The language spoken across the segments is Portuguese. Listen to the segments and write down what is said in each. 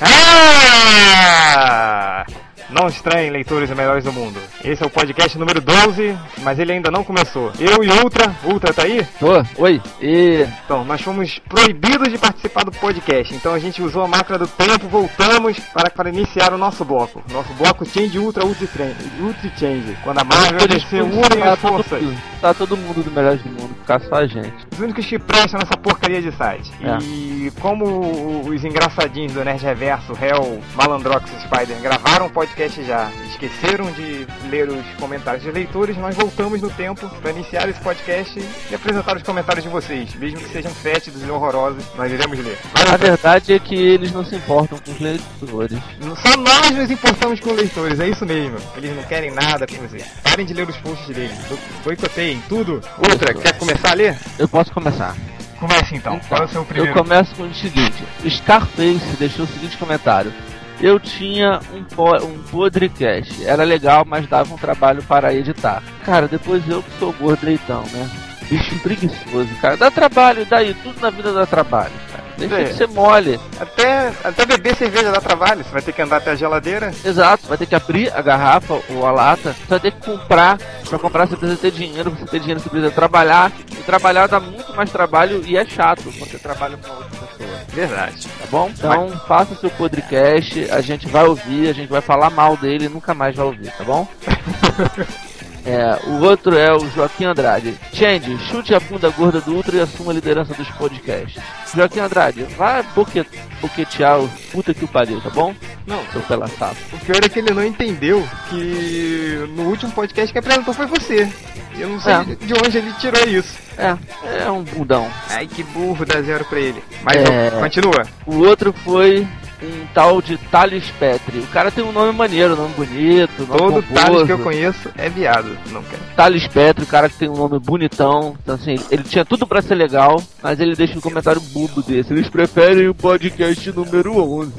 Ah! Não estranhem, leitores melhores do mundo. Esse é o podcast número 12, mas ele ainda não começou. Eu e Ultra, Ultra tá aí? Tô, oi. E Então, nós fomos proibidos de participar do podcast, então a gente usou a máquina do tempo, voltamos para, para iniciar o nosso bloco. Nosso bloco Change Ultra Ultra, Train- Ultra Change. Quando a Marvel e unem tá as todo, forças. tá todo mundo do Melhores do Mundo, ficar só a gente. Os únicos que prestam nessa porcaria de site. É. E como os engraçadinhos do Nerd Reverso, Hell, Malandrox e Spider gravaram o podcast já, esqueceram de ler os comentários dos leitores, nós voltamos no tempo para iniciar esse podcast e apresentar os comentários de vocês, mesmo que sejam fétidos e horrorosos, nós iremos ler. A verdade é que eles não se importam com os leitores. Só nós nos importamos com os leitores, é isso mesmo. Eles não querem nada com vocês. Parem de ler os posts deles. Boicoteiem tudo. Outra, quer começar a ler? Eu posso começar. Comece então. Qual é o seu eu primeiro? começo com o seguinte: Scarface deixou o seguinte comentário. Eu tinha um, po um podcast, era legal, mas dava um trabalho para editar. Cara, depois eu que sou gordo leitão, né? Bicho preguiçoso, cara. Dá trabalho, daí, tudo na vida dá trabalho. Deixa É. de ser mole. Até, até beber cerveja dá trabalho, você vai ter que andar até a geladeira. Exato, vai ter que abrir a garrafa ou a lata, você vai ter que comprar. Pra comprar você precisa ter dinheiro, você ter dinheiro você precisa trabalhar. E trabalhar dá muito mais trabalho e é chato quando você trabalha com outra pessoa. Verdade. Tá bom? Então faça seu podcast, a gente vai ouvir, a gente vai falar mal dele e nunca mais vai ouvir, tá bom? É, o outro é o Joaquim Andrade. Change, chute a bunda gorda do Ultra e assuma a liderança dos podcasts. Joaquim Andrade, boque, boquetear o puta que o pariu, tá bom? Não, Seu pela sapo. o pior é que ele não entendeu que no último podcast que apresentou foi você. Eu não sei É. de onde ele tirou isso. É, é um bundão. Ai, que burro, dá zero pra ele. Mas É. continua. O outro foi um tal de Thales Petri. O cara tem um nome maneiro, nome bonito, nome Todo pomposo. Thales que eu conheço é viado. Não quero. Thales Petri, o cara que tem um nome bonitão. Então, assim, ele tinha tudo pra ser legal, mas ele deixa um comentário bobo desse. Eles preferem o podcast número 11.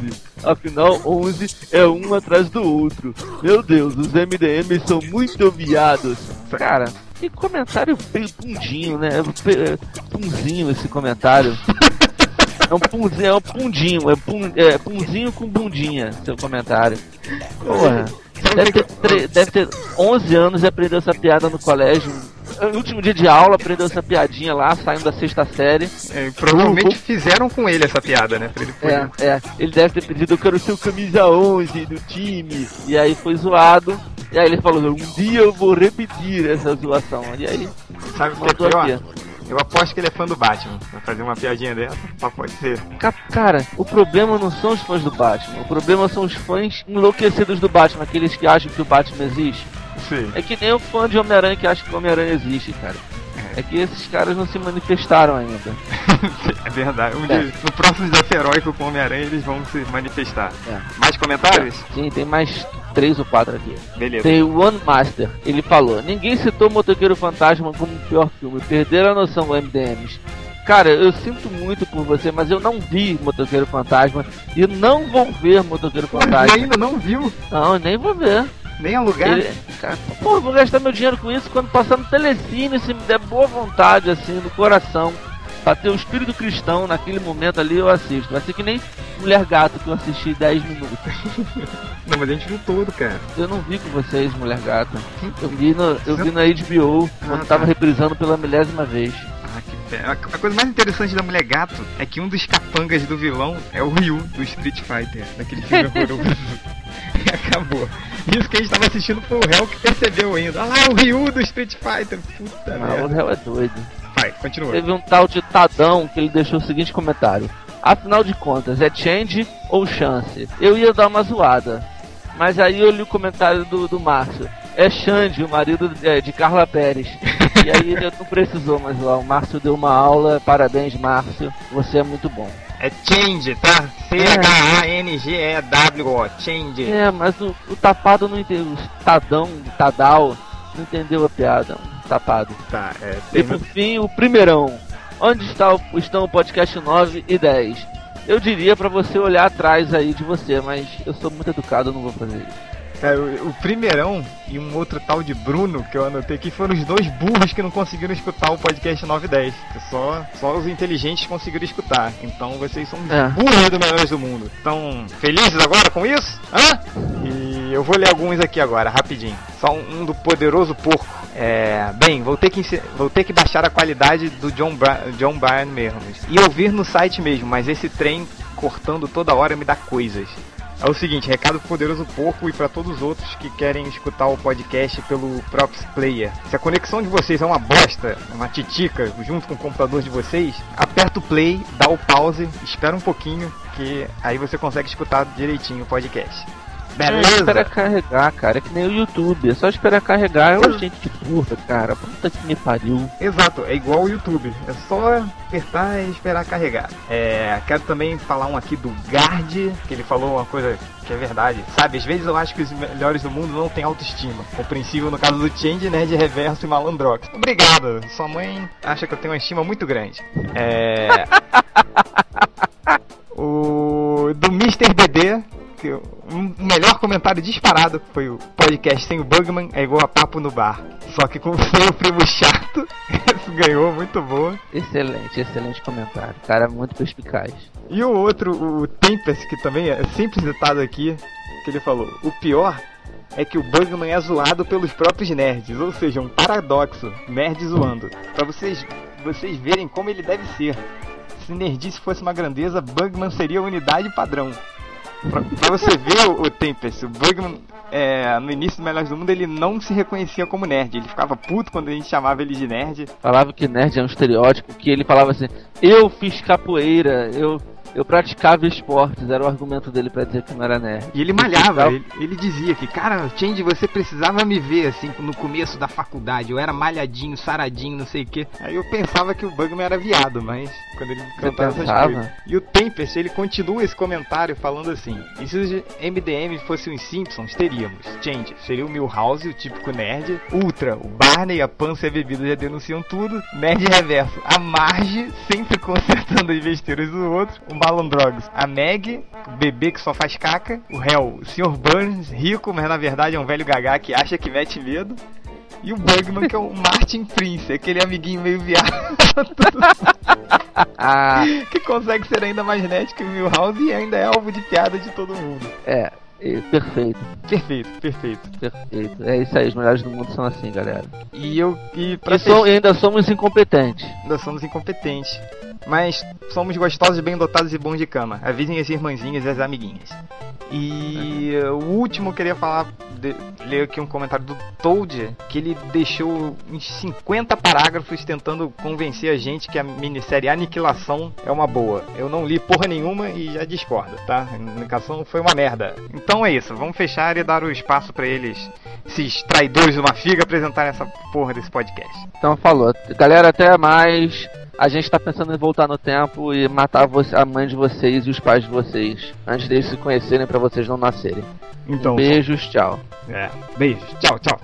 Afinal, 11 é um atrás do outro. Meu Deus, os MDMs são muito viados. Cara, que comentário feio, pundinho, né? Punzinho esse comentário. É um punzinho, é um pundinho, é, pun, é punzinho com bundinha, seu comentário. Porra. Deve ter, tre- deve ter 11 anos e aprendeu essa piada no colégio. No último dia de aula, aprendeu essa piadinha lá, saindo da sexta série. É, provavelmente fizeram com ele essa piada, né? Ele É, é. Ele deve ter pedido, eu quero ser o camisa 11 do time. E aí foi zoado. E aí ele falou, um dia eu vou repetir essa zoação. E aí, Sabe o que é pior? aqui. Eu aposto que ele é fã do Batman. Vai fazer uma piadinha dessa, só pode ser. Ca- Cara, o problema não são os fãs do Batman. O problema são os fãs enlouquecidos do Batman. Aqueles que acham que o Batman existe. Sim. É que nem o fã de Homem-Aranha que acha que o Homem-Aranha existe, cara. É que esses caras não se manifestaram ainda. é verdade. Um É. dia- no próximo desafio heróico com o Homem-Aranha eles vão se manifestar. É. Mais comentários? Sim, tem mais três ou quatro aqui. Beleza. Tem o One Master. Ele falou: Ninguém citou Motoqueiro Fantasma como o pior filme. Perderam a noção do MDMs. Cara, eu sinto muito por você, mas eu não vi Motoqueiro Fantasma e não vou ver Motoqueiro Fantasma. ainda não viu? Não, nem vou ver. Nem alugar? Ele, cara, pô, vou gastar meu dinheiro com isso quando passar no telecine, se me der boa vontade, assim, no coração. Pra ter o espírito cristão naquele momento ali, eu assisto. Vai ser que nem Mulher Gato que eu assisti 10 minutos. Não, mas a gente viu todo, cara. Eu não vi com vocês, Mulher Gata. Eu vi, no, eu vi na HBO, quando Ah, tava tá. reprisando pela milésima vez. Ah, que pena. A coisa mais interessante da Mulher Gato é que um dos capangas do vilão é o Ryu do Street Fighter, daquele filme horroroso. e acabou. Isso que a gente tava assistindo foi o réu que percebeu ainda. Olha lá, o Ryu do Street Fighter. Puta Ah, o merda. réu é doido. Vai, continua. Teve um tal de Tadão que ele deixou o seguinte comentário. Afinal de contas, é change ou chance? Eu ia dar uma zoada. Mas aí eu li o comentário do, do Márcio. É Xande, o marido é, de Carla Pérez. E aí ele não precisou mais zoar. O Márcio deu uma aula. Parabéns, Márcio. Você é muito bom. É Change, tá? C-H-A-N-G-E-W-O. Change. É, mas o, o tapado não entendeu. O Tadão, Tadal, não entendeu a piada. Tapado. Tá, é. E Tem... por fim, o primeirão. Onde está o, estão o podcast 9 e 10? Eu diria pra você olhar atrás aí de você, mas eu sou muito educado, eu não vou fazer isso. É, o, o primeirão e um outro tal de Bruno que eu anotei aqui foram os dois burros que não conseguiram escutar o podcast 910. Que só, só os inteligentes conseguiram escutar. Então vocês são os É. burros do melhores do mundo. Estão felizes agora com isso? Hã? E eu vou ler alguns aqui agora, rapidinho. Só um, um do poderoso porco. É, bem, vou ter, que, vou ter que baixar a qualidade do John, John Bryan mesmo. E ouvir no site mesmo, mas esse trem cortando toda hora me dá coisas. É o seguinte, recado pro Poderoso Porco e para todos os outros que querem escutar o podcast pelo Props Player. Se a conexão de vocês é uma bosta, uma titica, junto com o computador de vocês, aperta o play, dá o pause, espera um pouquinho, que aí você consegue escutar direitinho o podcast. É, Beleza? espera carregar, cara. É que nem o YouTube. É só esperar carregar. É gente de burra, cara. Puta que me pariu. Exato, é igual o YouTube. É só apertar e esperar carregar. É, quero também falar um aqui do Gard, que ele falou uma coisa que é verdade. Sabe, às vezes eu acho que os melhores do mundo não têm autoestima. Compreensível no caso do Change, Nerd Reverso e Malandrox. Obrigado, sua mãe acha que eu tenho uma estima muito grande. É. o do Mr. BD, que um- o melhor comentário disparado foi o podcast sem o Bugman é igual a papo no bar. Só que com sem o primo chato, isso ganhou, muito boa. Excelente, excelente comentário. Cara, muito perspicaz. E o outro, o Tempest, que também é sempre citado aqui, que ele falou: o pior é que o Bugman é zoado pelos próprios nerds, ou seja, um paradoxo, nerd zoando. Pra vocês, vocês verem como ele deve ser. Se nerdice fosse uma grandeza, Bugman seria a unidade padrão. Pra, pra você ver o, Tempest, o Bugman, é, no início do Melhores do Mundo, ele não se reconhecia como nerd. Ele ficava puto quando a gente chamava ele de nerd. Falava que nerd é um estereótipo, que ele falava assim, eu fiz capoeira, eu, eu praticava esportes, era o argumento dele pra dizer que não era nerd. E ele malhava, ele, ele dizia que, cara, Change, você precisava me ver, assim, no começo da faculdade. Eu era malhadinho, saradinho, não sei o que. Aí eu pensava que o Bugman era viado, mas quando ele cantava essas coisas. E o Tempest, ele continua esse comentário falando assim: E se os MDM fossem os Simpsons, teríamos Change, seria o Milhouse, o típico nerd. Ultra, o Barney, a Pança e a Bebida já denunciam tudo. Nerd Reverso, a Marge, sempre consertando as besteiras do outro. O Malandrogs, a Meg, o bebê que só faz caca. O Hell, o Sr. Burns, rico, mas na verdade é um velho gagá que acha que mete medo. E o Bugman, que é o Martin Prince, aquele amiguinho meio viado. Ah, que consegue ser ainda mais nerd que o Milhouse e ainda é alvo de piada de todo mundo. é, perfeito, Perfeito, perfeito. perfeito. É isso aí, os melhores do mundo são assim, galera. E eu. E pra E, so- e ainda somos incompetentes. Ainda somos incompetentes. Mas somos gostosos, bem dotados e bons de cama. Avisem as irmãzinhas e as amiguinhas. E o último eu queria falar, de- ler aqui um comentário do Toad, que ele deixou uns 50 parágrafos tentando convencer a gente que a minissérie Aniquilação é uma boa. Eu não li porra nenhuma e já discordo, tá? A Aniquilação foi uma merda. Então é isso, vamos fechar e dar o espaço pra eles, esses traidores de uma figa, apresentarem essa porra desse podcast. Então falou. Galera, até mais. A gente tá pensando em voltar no tempo e matar a mãe de vocês e os pais de vocês. Antes deles se conhecerem pra vocês não nascerem. Então, Beijos, tchau. É. Beijos. Tchau, tchau.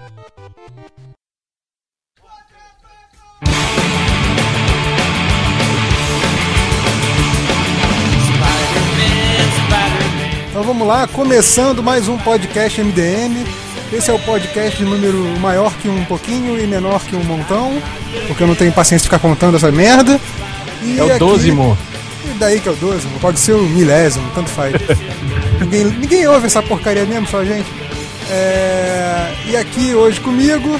Então vamos lá, começando mais um podcast MDM. Esse é o podcast de número maior que um pouquinho e menor que um montão, porque eu não tenho paciência de ficar contando essa merda. E É o dozimo. E daí que é o dozimo? Pode ser o milésimo, tanto faz. ninguém, ninguém ouve essa porcaria mesmo, só a gente. É, e aqui hoje comigo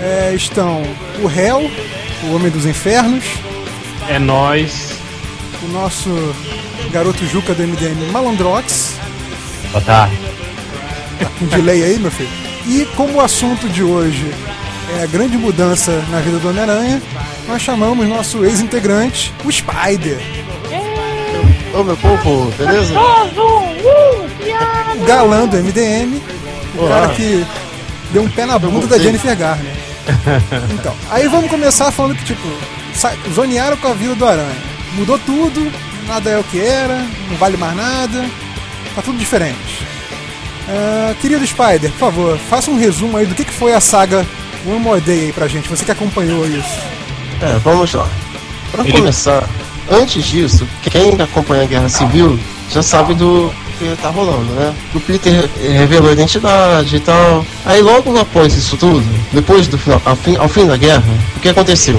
é, estão o Hel, o Homem dos Infernos, É nós. o nosso garoto Juca do MDM Malandrox, Boa tarde. Com delay aí, meu filho. E como o assunto de hoje é a grande mudança na vida do Homem-Aranha, nós chamamos nosso ex-integrante, o Spider. Ô meu povo, beleza? O galã do MDM, o cara que deu um pé na bunda da Jennifer Garner. Então, aí vamos começar falando que, tipo, zonearam com a vida do Aranha. Mudou tudo, nada é o que era, não vale mais nada, tá tudo diferente. Ah, querido Spider, por favor, faça um resumo aí do que, que foi a saga One More Day aí pra gente, você que acompanhou isso. É, vamos lá. Pra começar, antes disso, quem acompanha a Guerra Civil já sabe do que tá rolando, né? O Peter revelou a identidade e tal. Aí logo após isso tudo, depois do final, ao fim, ao fim da guerra, o que aconteceu?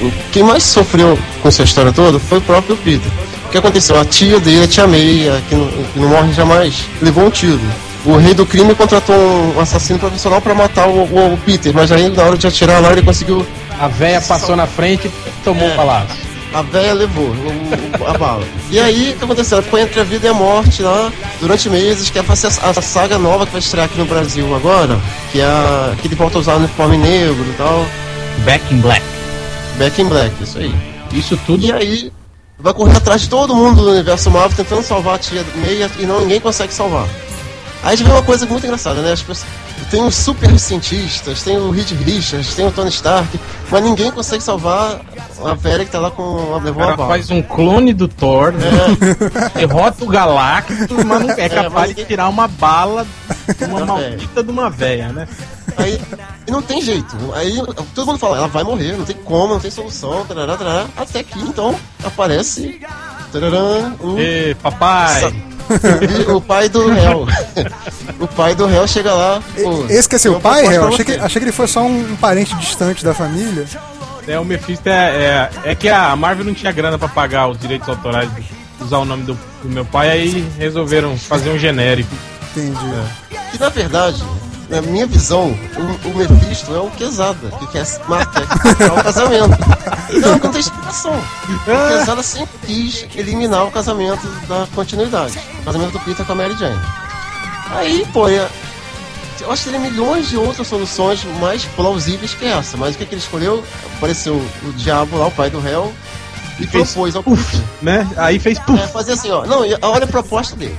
O- Quem mais sofreu com essa história toda foi o próprio Peter. O que aconteceu? A tia dele, a tia May, a que não, que não morre jamais, levou um tiro. O rei do crime contratou um assassino profissional pra matar o, o- o Peter, mas aí na hora de atirar lá ele conseguiu A véia passou na frente e tomou É. o palácio. A véia levou o- a bala. E aí, o que aconteceu? Ela ficou entre a vida e a morte lá durante meses, que é a saga nova que vai estrear aqui no Brasil agora, que é a, que ele volta a usar o uniforme negro e tal. Back in Black. Back in Black, isso aí. Isso tudo E aí, vai correr atrás de todo mundo do universo Marvel tentando salvar a tia Meia e não, ninguém consegue salvar. Aí a gente vê uma coisa muito engraçada, né? As pessoas, tem os super cientistas, tem o Reed Richards, tem o Tony Stark, mas ninguém consegue salvar a velha que tá lá com a levou a cara bala. faz um clone do Thor, né? derrota o Galactus, mas não é capaz mas de tirar uma bala uma Da véia. maldita de uma véia, né? Aí e não tem jeito. Aí todo mundo fala, ela vai morrer, não tem como, não tem solução, tarará, tarará. Até que então aparece tarará, um, Ê, papai! o pai do réu. o pai do réu chega lá. pô, Esse que é seu eu pai, pra Achei que, achei que ele foi só um, um parente distante da família. É, o Mephisto é, é, é que a Marvel não tinha grana pra pagar os direitos autorais, de usar o nome do, do meu pai, aí resolveram fazer um genérico. Entendi. Que na verdade, na minha visão, o, o Mephisto é o Quesada, que quer marcar o casamento. Não, não tem explicação. O Quesada sempre quis eliminar o casamento da continuidade. O casamento do Peter com a Mary Jane. Aí, pô, é- eu acho que teria milhões de outras soluções mais plausíveis que essa. Mas o que, que ele escolheu? Apareceu o diabo lá, o pai do réu, e fez propôs ao Peter. Né? Aí fez puf! É, fazer assim, ó. Não, olha a proposta dele.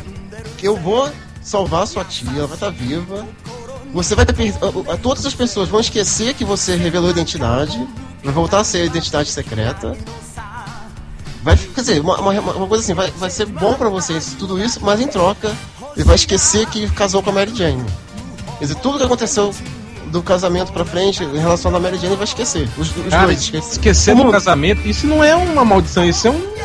Que eu vou salvar sua tia, ela vai estar viva. Você vai a- Todas as pessoas vão esquecer que você revelou a identidade. Vai voltar a ser a identidade secreta. Vai, quer dizer, uma, uma, uma coisa assim, vai, vai ser bom pra vocês tudo isso, mas em troca, ele vai esquecer que casou com a Mary Jane. Quer dizer, tudo que aconteceu do casamento pra frente em relação à Mary Jane ele vai esquecer. Os, os Cara, dois esquecer. esquecer do casamento, isso não é uma maldição, isso é um.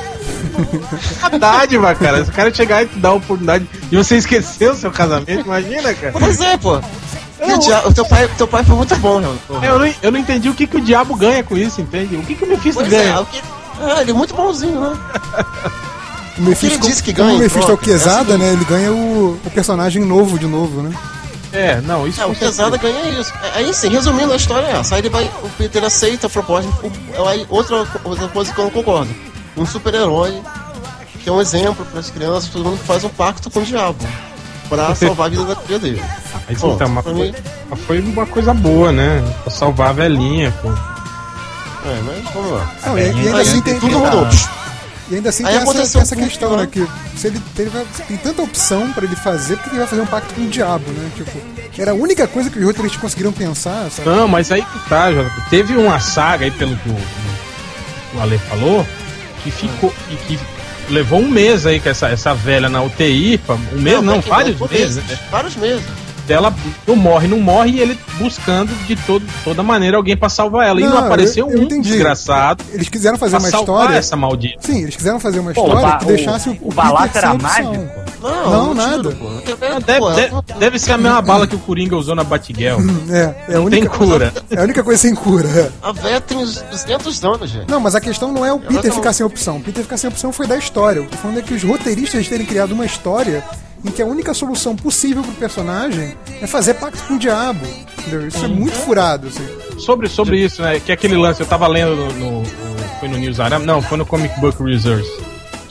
uma dádiva, cara. Se o cara chegar e te dar a oportunidade e você esquecer o seu casamento, imagina, cara. Pois é, pô. O, dia- o teu, pai, teu pai foi muito bom, Real. Eu não, eu não entendi o que, que o diabo ganha com isso, entende? O que, que o Mephisto Pois é, ganha? o que... Ah, ele é muito bonzinho, né? O Mephisto, ele disse que ganha o Mephisto é o é Quesada, assim. né? Ele ganha o, o personagem novo de novo, né? É, não, isso É, o. Pesada ganha isso. É, Aí sim, resumindo a história é essa. Aí ele vai, o Peter aceita a proposta. Aí outra, outra coisa que eu não concordo. Um super-herói, que é um exemplo para as crianças, todo mundo faz um pacto com o diabo. Pra salvar a vida da filha dele. Mas Bom, então, mas foi, mas foi uma coisa boa, né? Pra salvar a velhinha, pô. É, mas vamos lá. Não, e, e ainda assim tem, tudo mudou. e ainda assim Aí tem essa, essa questão, né? né? Que se ele teve, tem tanta opção pra ele fazer, porque ele vai fazer um pacto com o diabo, né? Tipo, era a única coisa que os roteiristas conseguiram pensar, sabe? Não, mas aí que tá. Teve uma saga aí, pelo que o, o Ale falou, que ficou. E que levou um mês aí com essa, essa velha na UTI. Um mês, não, Breaking vários Bad, meses, né? Vários meses. Dela não morre, não morre, e ele buscando de todo, toda maneira alguém pra salvar ela. e não Não, apareceu eu- eu um entendi. desgraçado Eles quiseram fazer pra uma história. essa maldita. Sim, eles quiseram fazer uma Pô, história o ba- que deixasse o, o, o o balaço Peter era mágico? Não, Não, não, nada. tiro, pô. Ah, Pô, Deve, ela- deve- deve ser a mesma bala que o Coringa usou na Batgirl. É, é a Não tem única, cura. é a única coisa sem cura. é. A véia tem uns 200 anos, gente. Não, mas a questão não é o Peter não- ficar sem opção. O Peter ficar sem opção foi da história. O que eu tô falando é que os roteiristas terem criado uma história em que a única solução possível pro personagem é fazer pacto com o diabo. Entendeu? Isso é muito furado, assim. sobre, sobre isso, né? Que aquele lance, eu tava lendo no. no- foi no News Arab, não, foi no Comic Book Resource.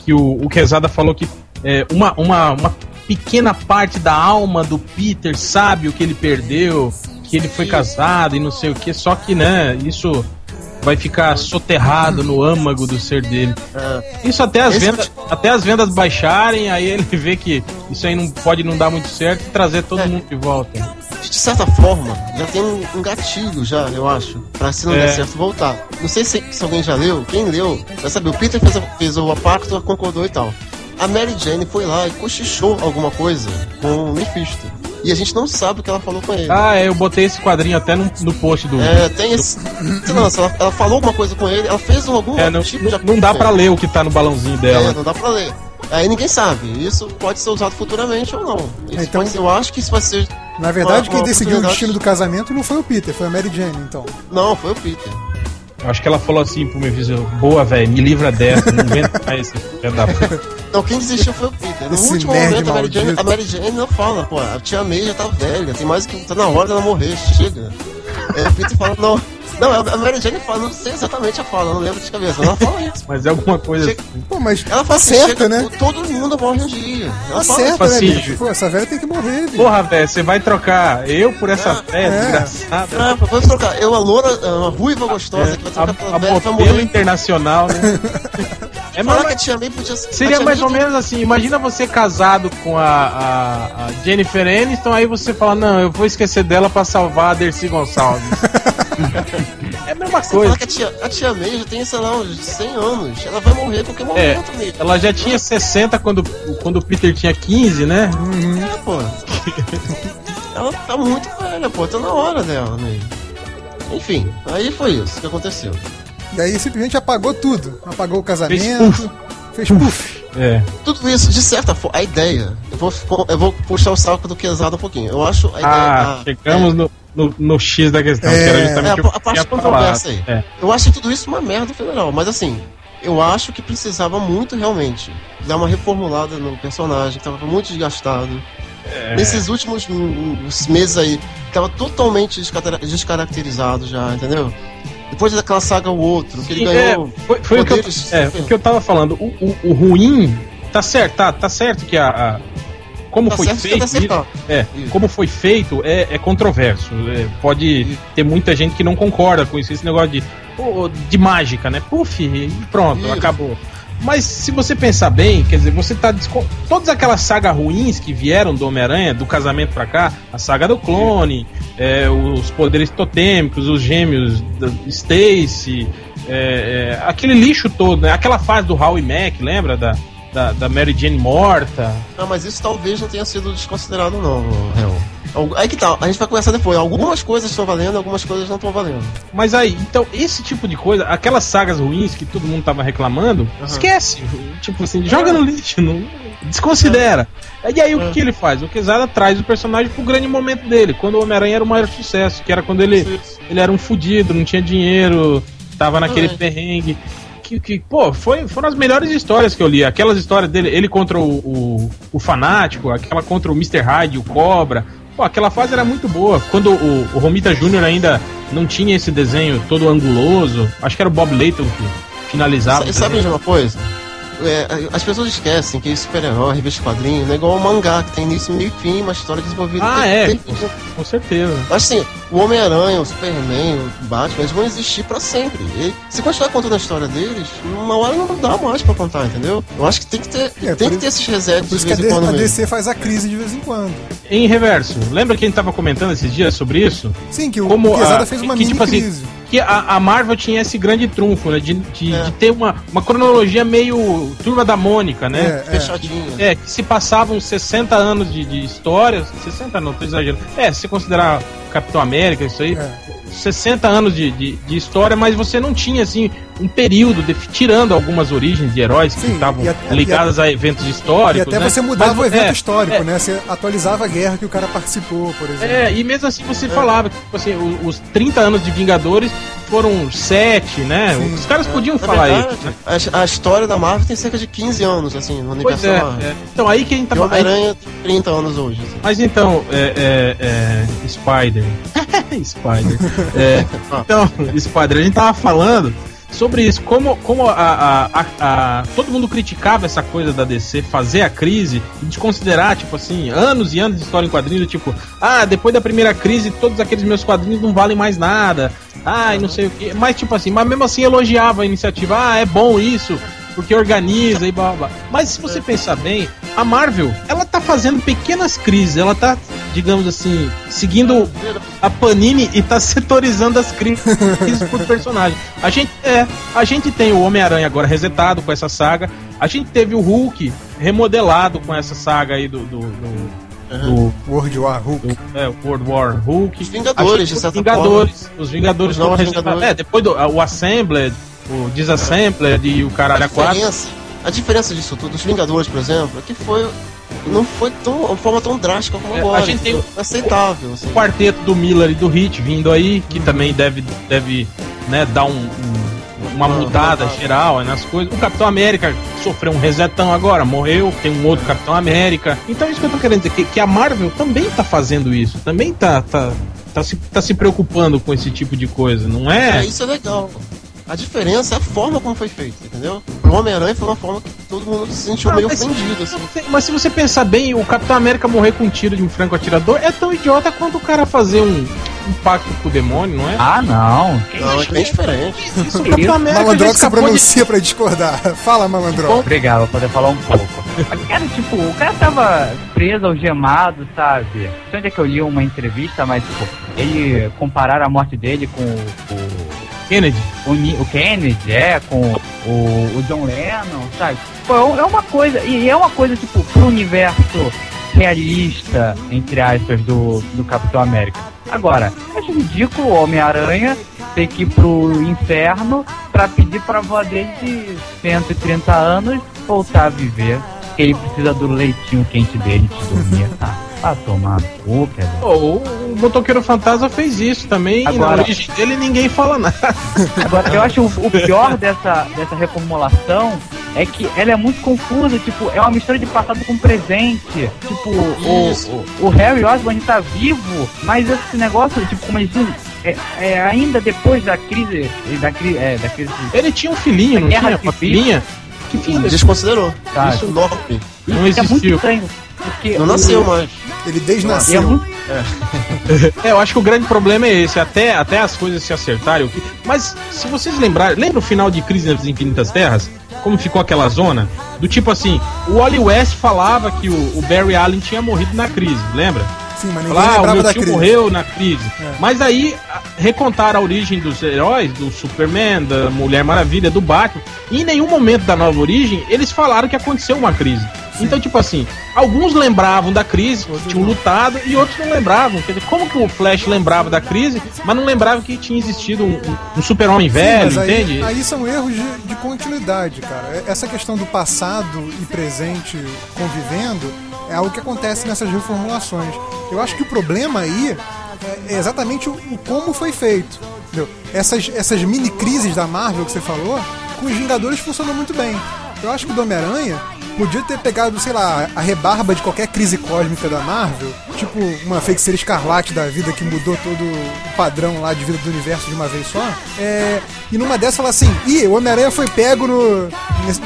Que o, o Quesada falou que é, uma, uma, uma pequena parte da alma do Peter sabe o que ele perdeu, que ele foi casado e não sei o que, só que, né, isso vai ficar soterrado no âmago do ser dele. Isso até as vendas, até as vendas baixarem, aí ele vê que isso aí não pode não dar muito certo e trazer todo É. mundo de volta. de certa forma, já tem um, gatilho já, eu acho, pra se não É. der certo voltar. Não sei se, se alguém já leu, quem leu, vai saber, o Peter fez, fez o pacto, concordou e tal. A Mary Jane foi lá e cochichou alguma coisa com o Mephisto. E a gente não sabe o que ela falou com ele. Ah, é, eu botei esse quadrinho até no, no post do. É, tem esse. Sei lá, se ela, ela falou alguma coisa com ele, ela fez algum É, não, tipo de não, não dá pra ler o que tá no balãozinho É, dela. não dá pra ler. Aí ninguém sabe. Isso pode ser usado futuramente ou não. Isso Então- pode ser- eu acho que isso vai ser. Na verdade, Uma- quem uma decidiu o destino do casamento não foi o Peter, foi a Mary Jane, então. Não, foi o Peter. Acho que ela falou assim pro meu vizinho, boa, velho, me livra dessa, não aguento mais esse da puta. Não, quem desistiu foi o Peter. No Esse último momento, a Mary, Jane, a Mary Jane não fala, pô, a tia May já tá velha, tem mais que. tá na hora dela morrer, chega. Aí o Peter fala, não. Não, a Mary Jane fala, não sei exatamente a fala, não lembro de cabeça, mas ela fala isso. Mas é alguma coisa Chega- assim. Pô, mas Ela fala assim, certo, chega, né? Todo mundo morre um dia. Ela Tá fala né, assim, bicho? Pô, essa velha tem que morrer, bicho. Porra, velho, você vai trocar eu por essa fé é. desgraçada. Ah, vamos trocar. Eu, a loura, uma ruiva gostosa que vai trocar A, pela a velha, vai modelo morrer. internacional, né? É mais, que a tia May podia ser. Seria mais ou menos assim, imagina você casado com a, a, a Jennifer Aniston, aí você fala, não, eu vou esquecer dela pra salvar a Dercy Gonçalves. é a mesma Você coisa. a tia, a tia May já tem, sei lá, uns 100 anos. Ela vai morrer a qualquer É, momento, amigo. ela já tinha 60 quando, quando o Peter tinha 15, né? É, pô. ela tá muito velha, pô. Tá na hora dela, amigo. Enfim, aí foi isso que aconteceu. E aí simplesmente apagou tudo. Apagou o Fez casamento. Fez puff. É. Tudo isso, de certa forma, a ideia. Eu vou, eu vou puxar o saco do quesado um pouquinho. Eu acho a ideia. Ah, a- chegamos no, no, no X da questão, É, que era É, justamente a, o que eu a parte controversa aí. É. Eu acho tudo isso uma merda federal, mas assim, eu acho que precisava muito realmente dar uma reformulada no personagem, que tava muito desgastado. É. Nesses últimos hum, uns meses aí, tava totalmente descara- descaracterizado já, entendeu? Depois daquela saga o outro, que ele Sim, ganhou. é, foi, foi o, que eu, é, o que eu tava falando. O, o, o ruim, tá certo, tá, tá certo que a. a- como Tá foi que feito. tá. É, Isso. como foi feito é, é controverso. É, pode ter muita gente que não concorda com isso, esse negócio de, de mágica, né? Puf, e pronto, Isso. acabou. Mas se você pensar bem, quer dizer, você tá. Todas aquelas sagas ruins que vieram do Homem-Aranha, do casamento pra cá, a saga do clone, é, os poderes totêmicos, os gêmeos da Stacy, é, é, aquele lixo todo, né? Aquela fase do Howie Mac, lembra? Da, da, da Mary Jane morta. Ah, mas isso talvez não tenha sido desconsiderado, não. Algu- Aí que tá, a gente vai conversar depois. Algumas coisas estão valendo, algumas coisas não estão valendo. Mas aí, então, esse tipo de coisa, aquelas sagas ruins que todo mundo tava reclamando, esquece. Tipo assim, joga no lixo, não, desconsidera. E aí, o que, É. que ele faz? O Quesada traz o personagem pro grande momento dele, quando o Homem-Aranha era o maior sucesso, que era quando ele, ele era um fudido, não tinha dinheiro, tava naquele É. perrengue. Que, que, pô, foi, foram as melhores histórias que eu li. Aquelas histórias dele, ele contra o, o, o Fanático, aquela contra o Mr. Hyde, o Cobra. Pô, aquela fase era muito boa. Quando o, o Romita Jr. ainda não tinha esse desenho todo anguloso, acho que era o Bob Layton que finalizava. O sabe de uma coisa? É, as pessoas esquecem que super-herói, revista não é igual ao mangá, que tem início, meio e fim, uma história desenvolvida. Ah, é. tem- Com certeza. Acho assim, o Homem-Aranha, o Superman, o Batman, eles vão existir pra sempre. E se continuar contando a história deles, uma hora não dá mais pra contar, entendeu? Eu acho que tem que ter, É, tem que ter isso- esses resets Por de isso que a, vez em quando a mesmo. DC faz a crise de vez em quando. Em reverso, lembra que a gente tava comentando esses dias sobre isso? Sim, que o Como Quesada a- fez uma que, mini tipo assim, crise. que a, a Marvel tinha esse grande trunfo, né? De, de, É. de ter uma, uma cronologia meio turma da Mônica, né? É, é. Fechadinho. É, que se passavam 60 anos de, de histórias. 60 não, tô exagerando. É, se você considerar Capitão América, isso aí. É. 60 anos de, de, de história, mas você não tinha, assim, um período, de, tirando algumas origens de heróis que estavam e até- ligadas a eventos E históricos. até né? você mudava Mas, o evento é, histórico, é, né? Você atualizava a guerra que o cara participou, por exemplo. É, e mesmo assim você falava que tipo assim, o- os 30 anos de Vingadores foram 7, né? Sim. Os caras podiam Na falar verdade, isso, né? a, a história da Marvel tem cerca de 15 anos, assim, no universo é, da Marvel. é. Então aí que a gente o tava. aí- Homem-Aranha tem 30 anos hoje. assim. Mas então, é, é, é, Spider. Spider. É, então, Spider, a gente tava falando sobre isso, como, como a, a- a- a- todo mundo criticava essa coisa da DC fazer a crise e desconsiderar, tipo assim, anos e anos de história em quadrinhos, tipo, ah, depois da primeira crise, todos aqueles meus quadrinhos não valem mais nada. Ah, e não sei o que. Mas, tipo assim, mas mesmo assim elogiava a iniciativa, ah, é bom isso, porque organiza e blá blá. Mas se você pensar bem, a Marvel, ela fazendo pequenas crises, ela tá, digamos assim, seguindo a Panini e tá setorizando as crises por personagem. A gente é, a gente tem o Homem-Aranha agora resetado com essa saga. A gente teve o Hulk remodelado com essa saga aí do do, do, do- World War Hulk. do- é, World War Hulk. Os Vingadores, de certa os Vingadores, os Vingadores Os. Vingadores. É, depois do o Assembled, o Disassembled e o caralho A diferença, A diferença disso tudo, dos Vingadores, por exemplo, é que foi. Não foi tão, uma forma tão drástica como É, agora. a gente tem aceitável. Assim. O quarteto do Miller e do Hit vindo aí, que também deve, deve né, dar um, um- uma Uma- mudada geral nas coisas. O Capitão América sofreu um resetão agora, morreu, tem um outro Capitão América. Então isso que eu tô querendo dizer, que, que a Marvel também tá fazendo isso, também tá, tá, tá, se, tá se preocupando com esse tipo de coisa, não É, é? isso é legal. A diferença é a forma como foi feito, entendeu? Pro Homem-Aranha foi uma forma que todo mundo se sentiu Ah, meio ofendido, assim. Mas se você pensar bem, o Capitão América morrer com um tiro de um franco atirador é tão idiota quanto o cara fazer um, um pacto com o demônio, não é? Ah, não. Que Não, é bem diferente. Isso, o que Capitão? América já Malandrox se escapou de pronuncia pra discordar. Fala, Malandrox. Obrigado, vou poder falar um pouco. Cara, tipo, o cara tava preso, algemado, sabe? Não sei onde é que eu li uma entrevista, mas, tipo, ele compararam a morte dele com o, Ni- o Kennedy, é, com o, o John Lennon, sabe? Pô, é é uma coisa, e é uma coisa, tipo, pro universo realista, entre aspas, do, do Capitão América. Agora, acho ridículo o Homem-Aranha ter que ir pro inferno pra pedir pra avó dele de 130 anos voltar a viver. Ele precisa do leitinho quente dele de dormir. Ah, tomar no cu, Pedro. Pô, o, o Motoqueiro Fantasma fez isso também, e Agora- na origem dele ninguém fala nada. Agora, eu acho o, o pior dessa, dessa reformulação é que ela é muito confusa, tipo, é uma mistura de passado com presente. Tipo, o, o, o Harry Osborn tá vivo, mas esse negócio, tipo, como eles dizem, é, é ainda depois da crise. Da, cri, é, da crise. Ele tinha um filhinho, não tinha? Uma filhinha? Que filho? Desconsiderou. Tá. Isso nome. Não Isso é muito existiu. estranho. Porque Não o- nasceu mais. Ele é desnasceu. muito É, eu acho que o grande problema é esse, até, até as coisas se acertarem. Mas se vocês lembrarem, lembra o final de Crise nas Infinitas Terras? Como ficou aquela zona? Do tipo assim, o Wally West falava que o, o Barry Allen tinha morrido na crise, lembra? Sim, mas ninguém Falava, ah, o meu tio crise. morreu na crise. É. Mas aí recontaram a origem dos heróis, do Superman, da Mulher Maravilha, do Batman. E em nenhum momento da nova origem eles falaram que aconteceu uma crise. Então, tipo assim, alguns lembravam da crise, que tinham lutado, e outros não lembravam. Quer dizer, como que o Flash lembrava da crise, mas não lembrava que tinha existido um, um- super-homem velho, aí, entende? aí são erros de, de continuidade, cara. É- Essa questão do passado e presente convivendo é algo que acontece nessas reformulações. Eu acho que o problema aí é, exatamente o, o como foi feito. Entendeu? Essas, essas mini crises da Marvel que você falou, com os Vingadores funcionam muito bem. Eu acho que o do Homem-Aranha podia ter pegado, sei lá, a rebarba de qualquer crise cósmica da Marvel, tipo uma feiticeira escarlate da vida que mudou todo o padrão lá de vida do universo de uma vez só. É, e numa dessas falar assim: ih, o Homem-Aranha foi pego no-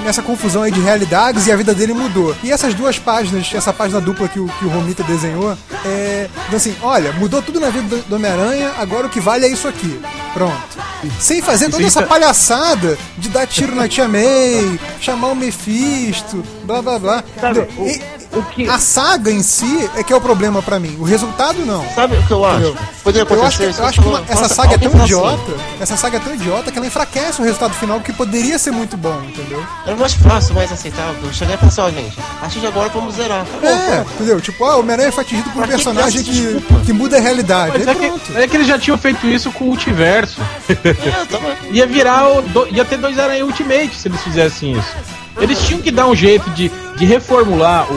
nessa confusão aí de realidades e a vida dele mudou. E essas duas páginas, essa página dupla que o, que o Romita desenhou, é. Então assim, olha, mudou tudo na vida do Homem-Aranha, agora o que vale é isso aqui. Pronto. Sem fazer toda essa palhaçada de dar tiro na tia May, chamar o Mephisto, blá blá blá. Sabe, o- E- o que- A saga em si é que é o problema pra mim. O resultado não. Sabe o que eu acho? Entendeu? Poderia Eu acho que, acontecer. eu acho que uma- essa saga é tão idiota, essa saga é tão idiota que ela enfraquece o resultado final que poderia ser muito bom, entendeu? Era mais fácil, mais aceitável. Chegar e falar assim, gente, a partir de agora vamos zerar. Acabou, É, entendeu? Tipo, ah, o Homem-Aranha foi atingido por um Pra que personagem que, desculpa? que muda a realidade. Mas Aí é, que, é que eles já tinham feito isso com o multiverso. É, tava... Ia virar o. do- ia ter dois Aranha Ultimate se eles fizessem isso. Eles tinham que dar um jeito de, de reformular o,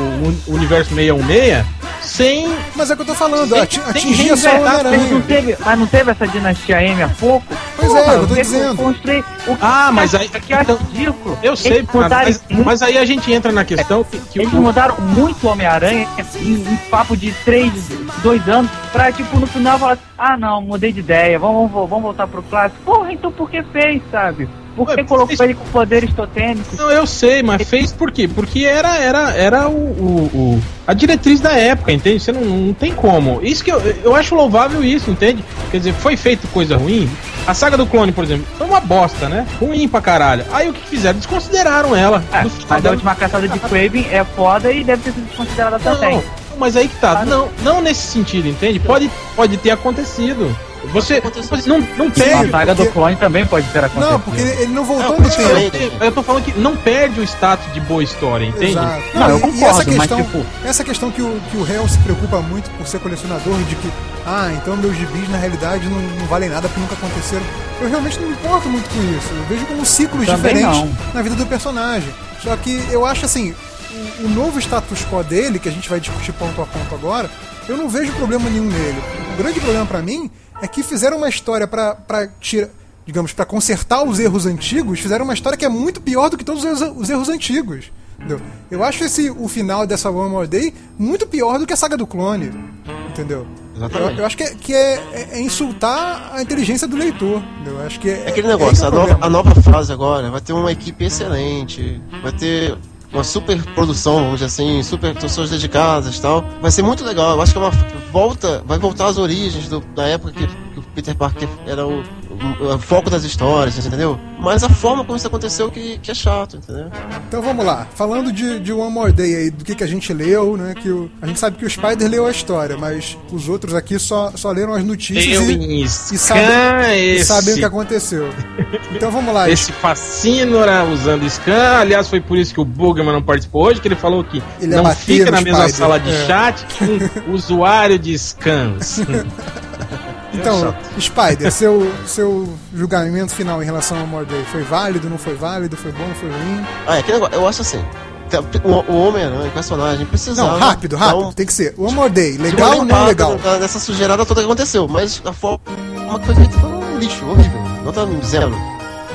o universo 616 sem. Mas é o que eu tô falando, Tem- ati- só o reinventar, Mas não, teve, mas não teve essa dinastia M há pouco? Pois é, eu tô que dizendo. Construir, Ah, mas aí- que eu acho ridículo. Eu sei, cara, mas, muito- mas aí a gente entra na questão que, que Eles o, mudaram muito o Homem-Aranha em, em papo de três, dois anos, pra tipo no final falar assim, ah não, mudei de ideia, vamos, vamos, vamos voltar pro clássico. Porra, então por que fez, sabe? Por que Ué, colocou fez- ele com poderes totêmicos? Não, eu sei, mas fez por quê? Porque era, era, era o, o- o- a diretriz da época, entende? Você não, não tem como. Isso que eu, eu acho louvável isso, entende? Quer dizer, foi feito coisa ruim. A saga do clone, por exemplo, foi uma bosta, né? Ruim pra caralho. Aí o que fizeram? Desconsideraram ela. É, No mas a última caçada de Craven é foda e deve ter sido desconsiderada também. Não, mas aí que tá. Não, não nesse sentido, entende? Pode, pode ter acontecido. Você, não, não A perde. saga porque- do clone também pode ter acontecido. Não, porque ele não voltou Não, no tempo. Eu tô falando que não perde o status de boa história, entende? Exato. Não, eu e- concordo, essa mas, questão, tipo- essa questão que o, que o réu se preocupa muito por ser colecionador, de que, ah, então meus gibis na realidade não, não valem nada porque nunca aconteceram. Eu realmente não me importo muito com isso. Eu vejo como ciclos Também diferentes não. na vida do personagem. Só que eu acho assim, o, o novo status quo dele, que a gente vai discutir ponto a ponto agora, eu não vejo problema nenhum nele. O grande problema pra mim é que fizeram uma história pra, pra tirar. Digamos, pra consertar os erros antigos, fizeram uma história que é muito pior do que todos os erros, os erros antigos. Entendeu? Eu acho esse o final dessa One More Day muito pior do que a saga do clone. Entendeu? Eu, Exatamente. eu acho que, é, que é, é- é insultar a inteligência do leitor. Eu acho que é, É aquele é negócio, esse o a, nova, a nova fase agora vai ter uma equipe excelente, vai ter uma super produção, vamos dizer assim, super pessoas dedicadas e tal. Vai ser muito legal. Eu acho que é uma volta, vai voltar às origens do- da época que, que o Peter Parker era o, o- foco das histórias, entendeu? Mas a forma como isso aconteceu que, que é chato, entendeu? Então vamos lá, falando de, de One More Day aí, do que, que a gente leu, né? Que o, a gente sabe que o Spider leu a história, mas os outros aqui só, só leram as notícias e, e sabem, e sabem o que aconteceu. Então vamos lá, esse fascínora usando Scan. Aliás, foi por isso que o Bugman não participou hoje, que ele falou que Ele ia não fica na mesma Spider, sala de é. chat que um usuário de scans. Então, Spider, seu, seu julgamento final em relação ao Day foi válido, não foi válido, foi bom, foi ruim? Ah, é aquele negócio, eu acho assim, o, o Homem-Aranha, o personagem, precisava... Não, rápido, rápido, um- tem que ser. De uma legal ou não legal? Dessa sujeirada toda que aconteceu, mas a forma que foi feita foi um lixo, horrível. Nota zero.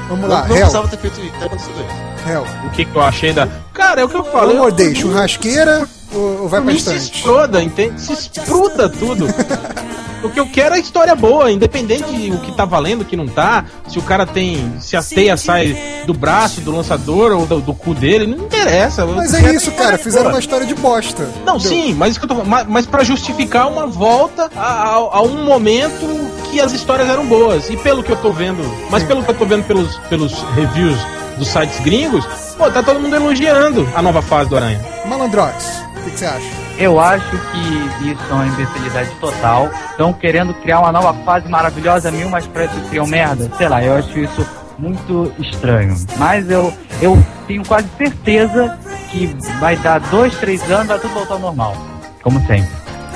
Vamos Não, lá, não Hell, precisava ter feito ter acontecido isso. Hell. o que, que eu achei da. Cara, é o que eu eu- More Day, churrasqueira ou, ou vai pra mim se estante? exploda, entende? Se expruda tudo. O que eu quero é história boa, independente do que tá valendo, o que não tá. Se o cara tem. Se a teia sai do braço, do lançador ou do, do cu dele, não interessa. Mas é isso, cara, fizeram boa. uma história de bosta. Não, entendeu? sim, mas isso que eu tô falando, mas, mas pra justificar uma volta a, a, a um momento que as histórias eram boas. E pelo que eu tô vendo, mas pelo que eu tô vendo pelos, pelos reviews dos sites gringos, pô, tá todo mundo elogiando a nova fase do Aranha. Malandrox, o que você acha? Eu acho que isso é uma imbecilidade total. Estão querendo criar uma nova fase maravilhosa mil, mas pra isso criam merda. Sei lá, eu acho isso muito estranho. Mas eu, eu tenho quase certeza que vai dar dois, três anos, vai tudo voltar ao normal. Como sempre.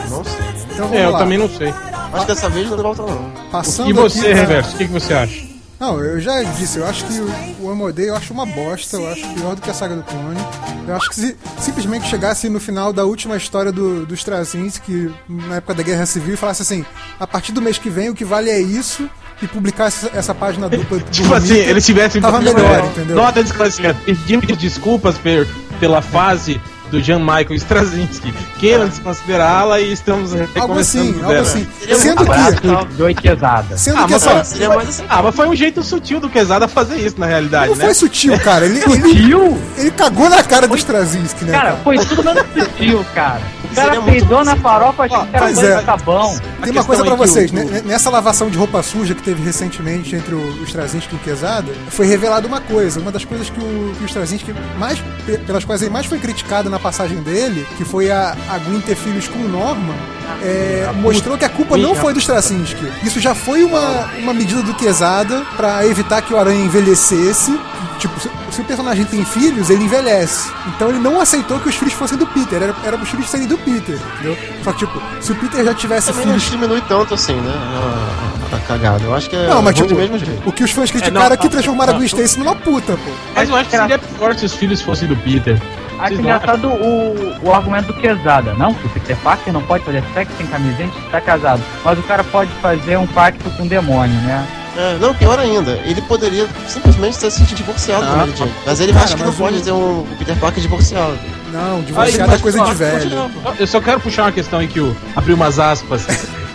Não sei. Então É, eu lá. também não sei. Acho que dessa vez não volta não. Passando E você, aqui Reverso, o que, que você acha? Não, eu já disse, eu acho que o, o Day eu acho uma bosta, eu acho pior do que a saga do clone. Eu acho que se simplesmente chegasse no final da última história do, dos Straczynski, na época da Guerra Civil, e falasse assim, a partir do mês que vem o que vale é isso, e publicasse essa, página dupla do Tipo assim, eles tivessem. Tava melhor, entendeu? Nota de esclarecimento. Pedimos desculpas per, pela fase do Jean-Michael Straczynski. Queiram desconsiderá-la e estamos Algo recomeçando assim, algo dela. assim. Sendo que, do Iquezada. sendo Ah, que mas essa, Seria mais assim. Ah, mas foi um jeito sutil do Quesada fazer isso, na realidade, não né? foi sutil, cara. Ele, ele, ele cagou na cara do Straczynski, né? Cara, Cara? foi tudo menos sutil, cara. O cara peidou na farofa, achou que era banho é. sabão. Tem uma coisa pra é vocês, o- né? Nessa lavação de roupa suja que teve recentemente entre o, o Straczynski e o Quesada, foi revelada uma coisa. Uma das coisas que o, que o Straczynski mais, pe- pelas quais ele mais foi criticado na passagem dele, que foi a, a Gwen ter filhos com o Norman, é, mostrou que a culpa não foi do Straczynski. Isso já foi uma, uma medida do Quesada pra evitar que o Aranha envelhecesse. Tipo, se, se o personagem tem filhos, ele envelhece. Então ele não aceitou que os filhos fossem do Peter. Era, era os filhos serem do Peter, entendeu? Só que, tipo, se o Peter já tivesse Também não filhos diminui tanto assim, né? A, a cagada. Eu acho que é Não, mas tipo, do mesmo jeito. o que os fãs criticaram não, é que não, transformaram a não. Gwen Stacy numa puta, pô. Mas eu acho que seria pior se os filhos fossem do Peter. Acho engraçado o, o argumento do Quesada. Não, que o Peter Parker não pode fazer sexo sem camiseta e tá casado. Mas o cara pode fazer um pacto com o demônio, né? É, não, pior ainda, ele poderia simplesmente ter se divorciado Ah, Mary Jane. Mas ele cara, acha que não pode ter um Peter Parker divorciado. Não, divorciado é coisa de velho. Eu só quero puxar uma questão aí que o abriu umas aspas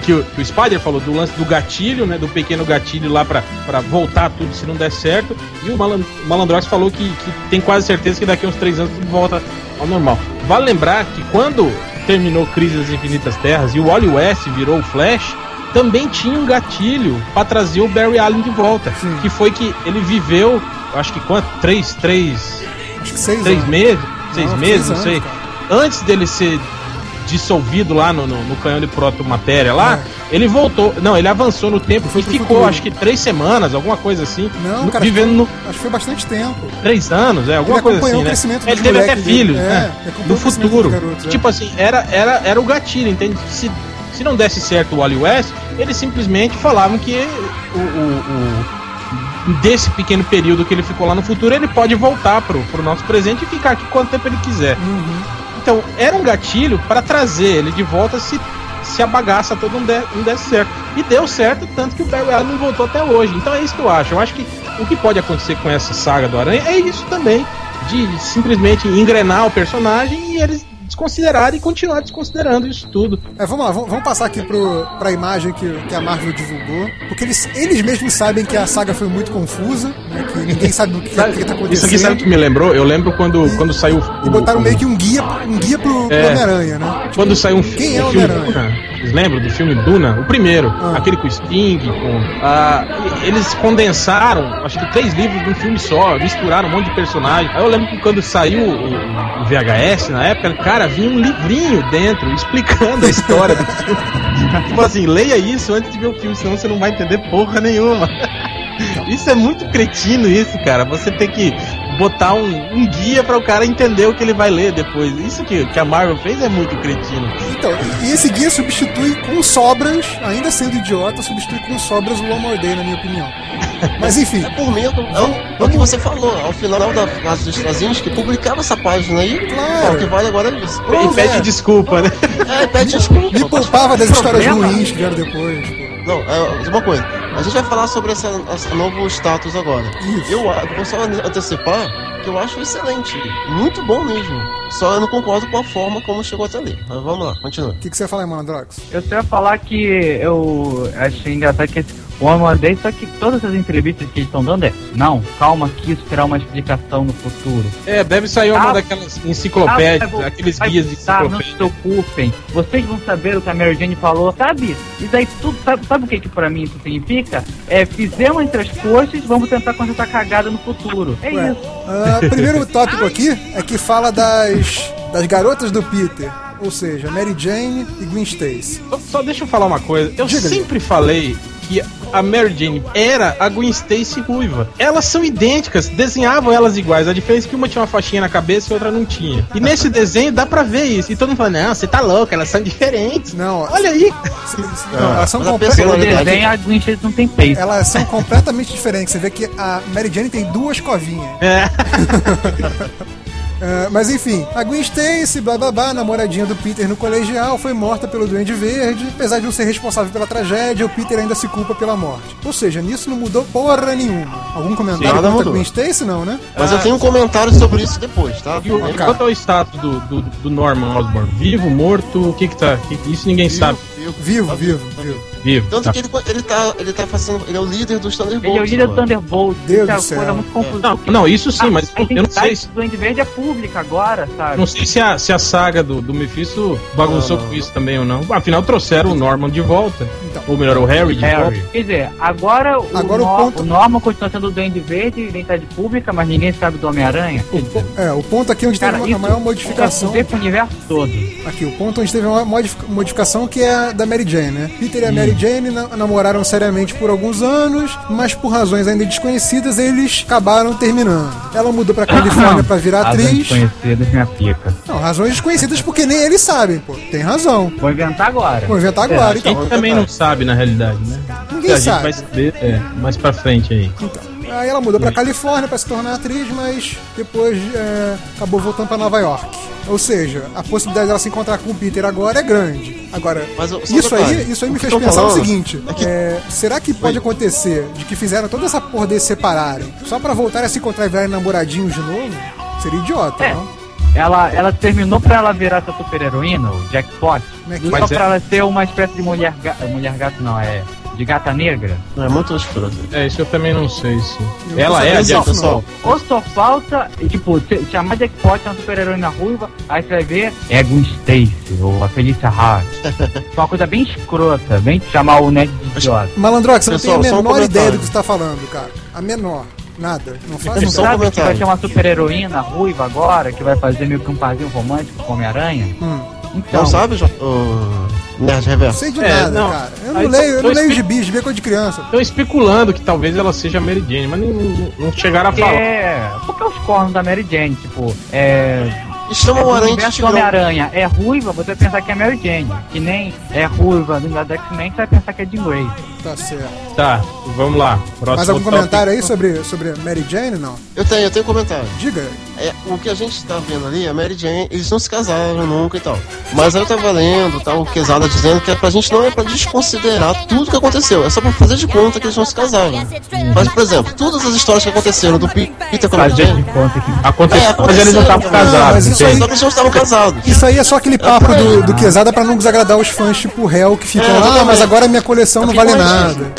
que o, que o Spider falou do lance do gatilho, né, do pequeno gatilho lá pra, pra voltar tudo se não der certo. E o, Malan, o Malandrox falou que, que tem quase certeza que daqui a uns três anos tudo volta ao normal. Vale lembrar que quando terminou Crise das Infinitas Terras e o Wally West virou o Flash, também tinha um gatilho pra trazer o Barry Allen de volta. Sim. Que foi que ele viveu, eu acho que quanto? Três, três, Acho que seis três anos. meses, seis Não, meses, não sei. anos, Antes dele ser dissolvido lá no, no, no canhão de protomatéria lá, É. ele voltou. Não, ele avançou no tempo e ficou, futuro. acho que três semanas, alguma coisa assim. Não, no- cara, vivendo no, Acho que foi bastante tempo. três anos, é, alguma Ele coisa assim, o né? crescimento Ele dos teve até dele. filhos, É, né? ele acompanhou No futuro. é. tipo assim, era, era, era o gatilho, entende? Se, se não desse certo o Wally West, eles simplesmente falavam que o, o- o- desse pequeno período que ele ficou lá no futuro, ele pode voltar pro, pro nosso presente e ficar aqui quanto tempo ele quiser. Então, era um gatilho para trazer ele de volta se, se a bagaça toda não, der, não desse certo. E deu certo, tanto que o Barry Allen não voltou até hoje. Então é isso que eu acho. Eu acho que o que pode acontecer com essa saga do Aranha é isso também. De simplesmente engrenar o personagem e eles desconsiderarem e continuar desconsiderando isso tudo. É, vamos lá, vamos, vamos passar aqui pro, pra imagem que, que a Marvel divulgou. Porque eles, eles mesmos sabem que a saga foi muito confusa, né, que ninguém sabe o que, o que tá Isso aqui acontecendo. sabe o que me lembrou? Eu lembro quando, quando saiu. E o- botaram o- meio que um guia, um guia pro, pro É. Homem-Aranha, né? Quando saiu um, Quem é o filme Homem-Aranha? Vocês lembram do filme Duna? O primeiro, Ah. aquele com o Sting, com. ah, eles condensaram, acho que três livros num filme só, misturaram um monte de personagens. Aí eu lembro que quando saiu o, o VHS na época, cara, vinha um livrinho dentro explicando a história do filme. tipo assim, leia isso antes de ver o filme, senão você não vai entender porra nenhuma. Isso é muito cretino, isso, cara. Você tem que botar um, um guia para o cara entender o que ele vai ler depois. Isso que, que a Marvel fez é muito cretino. Então, e esse guia substitui com sobras, ainda sendo idiota, substitui com sobras o One More Day, na minha opinião. Mas enfim, É por medo, é o, é o que você falou, ao final da fase dos Trazinhos, que publicava essa página aí, Claro. o que vale agora é isso. E Pois pede é. desculpa, né? É, pede desculpa. me poupava das histórias ruins que vieram depois. Não, é, uma coisa, a gente vai falar sobre esse novo status agora. Isso. Eu vou só antecipar que eu acho excelente, muito bom mesmo. Só eu não concordo com a forma como chegou até ali. Mas vamos lá, continua. O que, que você ia falar, Malandrox? Eu só ia falar que eu achei engraçado que esse One More Day, só que todas as entrevistas que eles estão dando é não, calma que isso terá uma explicação no futuro. É, deve sair uma Ah, daquelas enciclopédias, Ah, vai- aqueles vai guias de voltar, Não se enciclopédia. preocupem, vocês vão saber o que a Mary Jane falou, sabe? E daí tudo, sabe, sabe o que que pra mim isso significa? É, fizemos entre as coxas, vamos tentar consertar cagada no futuro. É Ué, isso. ah, primeiro tópico aqui é que fala das, das garotas do Peter. Ou seja, Mary Jane e Gwen Stacy. Só, só deixa eu falar uma coisa. Eu Diga-lhe. sempre falei que a Mary Jane era a Gwen Stacy ruiva. Elas são idênticas, desenhavam elas iguais. A diferença é que uma tinha uma faixinha na cabeça e outra não tinha. E nesse desenho dá pra ver isso. E todo mundo fala, não, você tá louco, elas são diferentes. Não, Olha aí. não, elas, são mas a comple- Pelo personalidade- desenho, a Gwen Stacy não tem peito. elas são completamente diferentes. Você vê que a Mary Jane tem duas covinhas. É. Ah, mas enfim, a Gwen Stacy, blá blá blá, namoradinha do Peter no colegial, foi morta pelo Duende Verde. Apesar de não ser responsável pela tragédia, o Peter ainda se culpa pela morte. Ou seja, nisso não mudou porra nenhuma. Algum comentário nada contra a mudou. Gwen Stacy? Não, né? Mas eu tenho um comentário sobre isso depois, tá? E o, quanto ao status do, do, do Norman Osborn? Vivo, morto? O que que tá? que- isso ninguém sabe. Vivo, Vivo, vivo, vivo. Vivo. Tanto tá. que ele, ele tá, ele tá fazendo, ele é o líder dos Thunderbolts. Ele é o líder do. Thunderbolt. Deus é do uma céu. coisa muito confusa. Não, não, isso sim, mas a eu não sei se. do Duende Verde é pública agora, sabe? Não sei se a, se a saga do, do Mephisto bagunçou Não, não, com isso também ou não. Afinal, trouxeram o Norman de volta. Então. Ou melhor, o Harry de volta. Harry. Quer dizer, agora, o, Agora o ponto- o Norman continua sendo o Duende Verde, identidade pública, mas ninguém sabe do Homem-Aranha. É, o ponto aqui onde Cara, teve isso a maior isso modificação. pro universo todo. Aqui, o ponto onde teve uma modific- modificação que é a da Mary Jane, né? Peter e a Mary Jane na- namoraram seriamente por alguns anos, mas por razões ainda desconhecidas, eles acabaram terminando. Ela mudou pra Califórnia pra virar Razões atriz. desconhecidas, minha pica. Não, razões desconhecidas porque nem eles sabem, pô. Tem razão. Vou inventar agora. Vou inventar agora, A gente então. também não sabe, na realidade, né? Ninguém a gente sabe. vai saber é, mais pra frente aí. Aí ela mudou pra Califórnia pra se tornar atriz, mas depois é, acabou voltando pra Nova York. Ou seja, a possibilidade dela se encontrar com o Peter agora é grande. Agora, Mas, isso aí, isso aí o me fez pensar o falando seguinte: é que- é, será que pode acontecer de que fizeram toda essa porra deles se separarem só pra voltarem a se encontrar e virarem namoradinhos de novo? Seria idiota, É. não? Ela, ela terminou pra ela virar essa super-heroína, o Jackpot, Como é que- só Mas é- pra ela ser uma espécie de mulher, ga- mulher gato, não, é de gata negra. Não, é muito escroto. É, isso eu também não sei se. Ela não é a não. Sol. Ou só falta, tipo, se- chamar Jackpot uma super-heroína ruiva, aí você vai ver é Gwen Stacy, ou a Felicia Hart. uma coisa bem escrota, bem chamar o Ned de idiota. Malandrox, você não Pessoal, tem só a um menor ideia comentário. do que você tá falando, cara. A menor. Nada. Não faz um Você sabe que comentário. vai ter uma super-heroína ruiva agora, que vai fazer meio que um parzinho romântico com Homem-Aranha? Hum. Então, Não sabe, Jo- o Nerd Não Reverso? sei de É, nada, não. cara. Eu não Aí, leio, eu não leio espe- gibi, gibi é coisa de criança. Estão especulando que talvez ela seja a Mary Jane, mas não, não- não chegaram a falar. é, porque os cornos da Mary Jane, tipo, é, E chama o o Aranha de universo do Tigrão. Homem-Aranha é ruiva, você vai pensar que é Mary Jane. Que nem é ruiva do universo do X-Men, você vai pensar que é Jean Grey. Tá certo. Tá, vamos lá. Próximo Mais algum tópico. comentário aí sobre, sobre Mary Jane? Não. Eu tenho, eu tenho um comentário. Diga. É, o que a gente tá vendo ali, a Mary Jane, eles não se casaram nunca e tal. Mas aí eu tava lendo, tal, o Quesada dizendo que é pra gente não é pra desconsiderar tudo que aconteceu, é só pra fazer de conta que eles não se casaram. Mas, por exemplo, todas as histórias que aconteceram do Peter com a Mary Jane, conta que Aconteceu, mas eles não estavam Não, casados. mas isso entende? só que eles não estavam casados. Isso aí é só aquele papo do, do Quesada pra não desagradar os fãs tipo réu que ficam É, lá, ah, mas agora minha coleção não vale nada.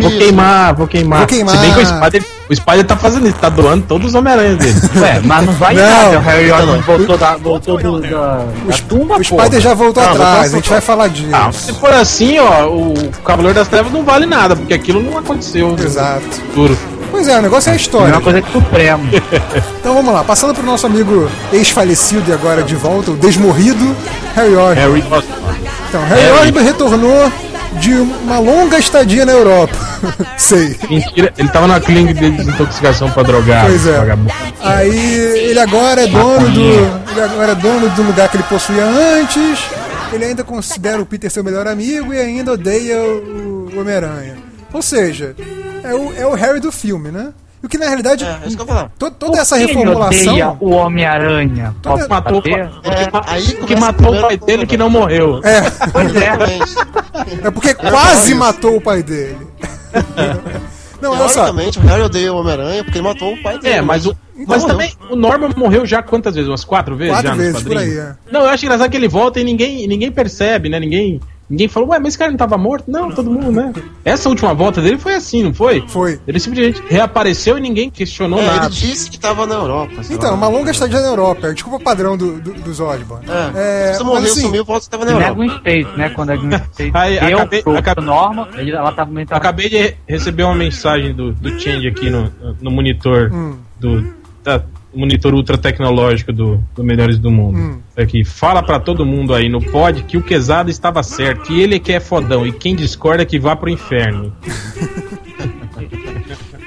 Vou queimar, vou queimar. Vou queimar. Se bem que o Spider, o Spider tá fazendo isso, tá doando todos os Homem-Aranha dele. Ué, mas não vai Não. nada. O Harry Osborn voltou da, voltou do, da, da tumba, O. Spider já voltou Ah, atrás, mas a gente vai falar disso. Ah, se for assim, ó, o Cavaleiro das Trevas não vale nada, porque aquilo não aconteceu no Exato. futuro. Pois é, o negócio é a É história. uma coisa que Supremo. Então vamos lá, passando pro nosso amigo ex-falecido e agora de volta, o desmorrido Harry Osborn. Harry Osborn. Então, Harry Harry. Osborn retornou de uma longa estadia na Europa. Sei. Mentira, ele tava na clínica de desintoxicação pra drogar. Pois é. vagabundo. Aí ele agora é dono do. Ele agora é dono do lugar que ele possuía antes. Ele ainda considera o Peter seu melhor amigo e ainda odeia o, o Homem-Aranha. Ou seja, é o, é o Harry do filme, né? E o que na realidade. É, é isso que eu vou falar. to- toda essa ele odeia reformulação. o Homem-Aranha. Toda- Matou, É, o que matou o pai dele que não morreu. É, é. É porque quase matou o pai dele. Não, olha só. O Harry odeia o Homem-Aranha porque ele matou o pai dele. É, mas o. Mas também, o Norman morreu já quantas vezes? Umas quatro vezes Quatro já vezes, por aí, é. Não, eu acho engraçado que ele volta e ninguém, ninguém percebe, né? Ninguém, ninguém falou, ué, mas esse cara não tava morto? Não, todo mundo, né? Essa última volta dele foi assim, não foi? Foi. Ele simplesmente reapareceu e ninguém questionou É, ele nada. disse que tava na Europa. Então, lá. uma longa estadia na Europa. é Desculpa o padrão do, do- dos Osborn. É, É, se morreu, mas assim, sumiu, volta que tava na Não é Europa. Gwen Stacy, né? Quando a Gwen Stacy Aí, deu acabei- pro, acabei- Norma, ele- ela tava meio... Acabei de re- receber uma mensagem do, do Change aqui no, no monitor Hum. do da- monitor ultra tecnológico do, do Melhores do Mundo. Hum. Aqui, fala pra todo mundo aí no pod que o Quesada estava certo, e ele que é fodão, e quem discorda que vá pro inferno.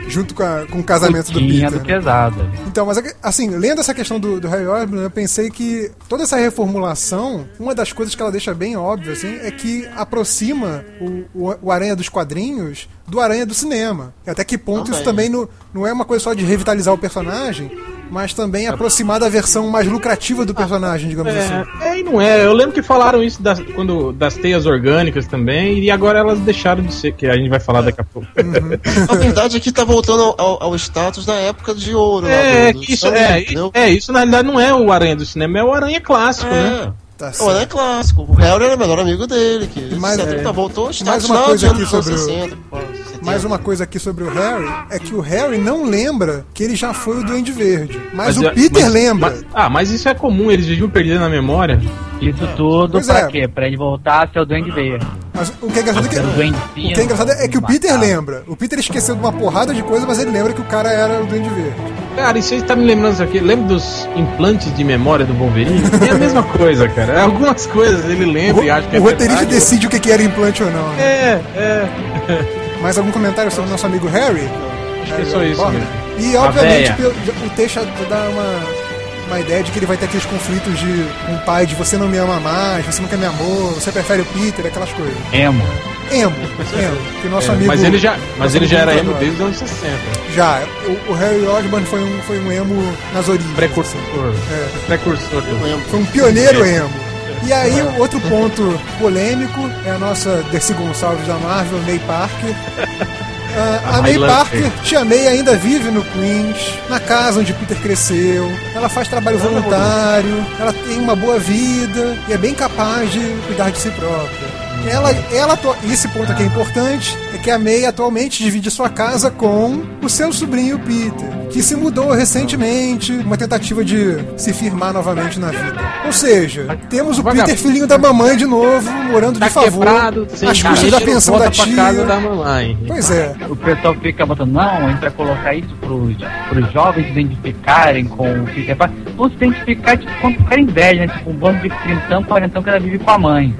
junto com, a- com o casamento do Peter. do pesado. Então, mas assim, lendo essa questão do, do Harry Osborn, eu pensei que toda essa reformulação, uma das coisas que ela deixa bem óbvio, assim, é que aproxima o, o, o Aranha dos quadrinhos do Aranha do cinema. E até que ponto isso também não, não é uma coisa só de revitalizar o personagem, mas também aproximar da versão mais lucrativa do personagem, digamos assim. É, é, e não é. Eu lembro que falaram isso das, quando, das teias orgânicas também, e agora elas deixaram de ser, que a gente vai falar daqui a pouco. A verdade é que tá voltando ao, ao- status da época de ouro. lá É, do- do isso, é, é, isso na realidade não é o Aranha do cinema, é o Aranha clássico, né? É. Tá O Aranha é clássico. O Harry era o melhor amigo dele. Que E mais- mais, 70 é. voltou ao mais uma coisa de aqui sobre o- 60, 70. Mais uma coisa aqui sobre o Harry é que o Harry não lembra que ele já foi o Duende Verde. Mas, o é- Peter mas- lembra. mas- ah, mas isso é comum, eles viviam perdidos na memória. Isso tudo Pois pra é. quê? Pra ele voltar a ser o Duende Verde. Mas o que é engraçado é que, o o que é, engraçado é que o Peter lembra. O Peter esqueceu de uma porrada de coisa, mas ele lembra que o cara era o Duende Verde. Cara, isso aí tá me lembrando isso aqui. Lembra dos implantes de memória do Wolverine? É a mesma coisa, cara. Algumas coisas ele lembra e acha que é o roteirista verdade. decide o que que era implante ou não. né? É, é. Mais algum comentário sobre o nosso amigo Harry? Acho que é só isso mesmo. E obviamente pelo- o texto dá uma, uma ideia de que ele vai ter aqueles conflitos de um pai de você não me ama mais, você nunca me amou, você prefere o Peter, aquelas coisas. Emo. Emo, emo. Que nosso É, amigo. mas ele já, mas ele já era emo desde os anos 60. Já. O, o Harry Osborn foi um, foi um emo nas origens. Precursor. É. Precursor do. Lembro. Foi um pioneiro emo. E aí, outro ponto polêmico é a nossa Dercy Gonçalves da Marvel, May Parker. Ah, a May. Parker, tia May ainda vive no Queens, na casa onde Peter cresceu. Ela faz trabalho voluntário, ela tem uma boa vida e é bem capaz de cuidar de si própria. Ela, ela, e esse ponto aqui é importante, é que a May atualmente divide sua casa com o seu sobrinho Peter, que se mudou recentemente, uma tentativa de se firmar novamente na vida. Ou seja, temos o. Peter filhinho da mamãe de novo, morando Tá de favor, quebrado, às custas da pensão da pra casa tia. da mamãe. Pois é. O pessoal fica botando, não, a gente vai colocar isso pros, pros jovens se identificarem com o Peter Parker. Vão se identificar, tipo, quando ficarem velhos, né? Tipo, um bando de trintão, quarentão que ela vive com a mãe.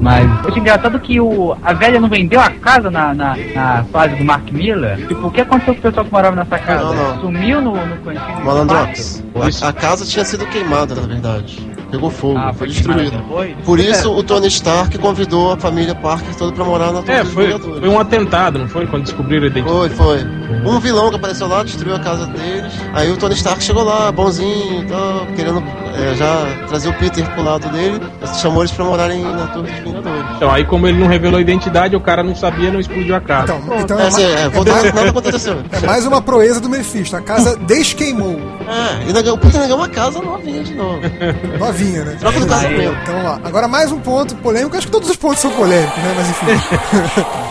Mas eu acho engraçado que o, a velha não vendeu a casa na, na, na fase do Mark Miller. Tipo, o que aconteceu com o pessoal que morava nessa casa? Não, não. Sumiu no, no conhecido Malandrox. A, a casa tinha sido queimada, na verdade. Pegou fogo, Ah, foi foi depois? Por isso o Tony Stark convidou a família Parker toda pra morar na Torre É, foi, foi um atentado, não foi? Quando descobriram a identidade. Foi, foi. Um vilão que apareceu lá, destruiu a casa deles. Aí o Tony Stark chegou lá, bonzinho e tal, querendo é, já trazer o Peter pro lado dele. Chamou eles pra morarem na Torre dos Vingadores. Então, aí como ele não revelou a identidade, o cara não sabia, não explodiu a casa. Então, então É, é, assim, é, voltando, nada aconteceu. é mais uma proeza do Mephisto. A casa desqueimou. É, e o Peter ganhou uma casa novinha de novo. Novinha, né? Troca do casamento. Então vamos lá. Agora mais um ponto polêmico. Acho que todos os pontos são polêmicos, né? Mas enfim.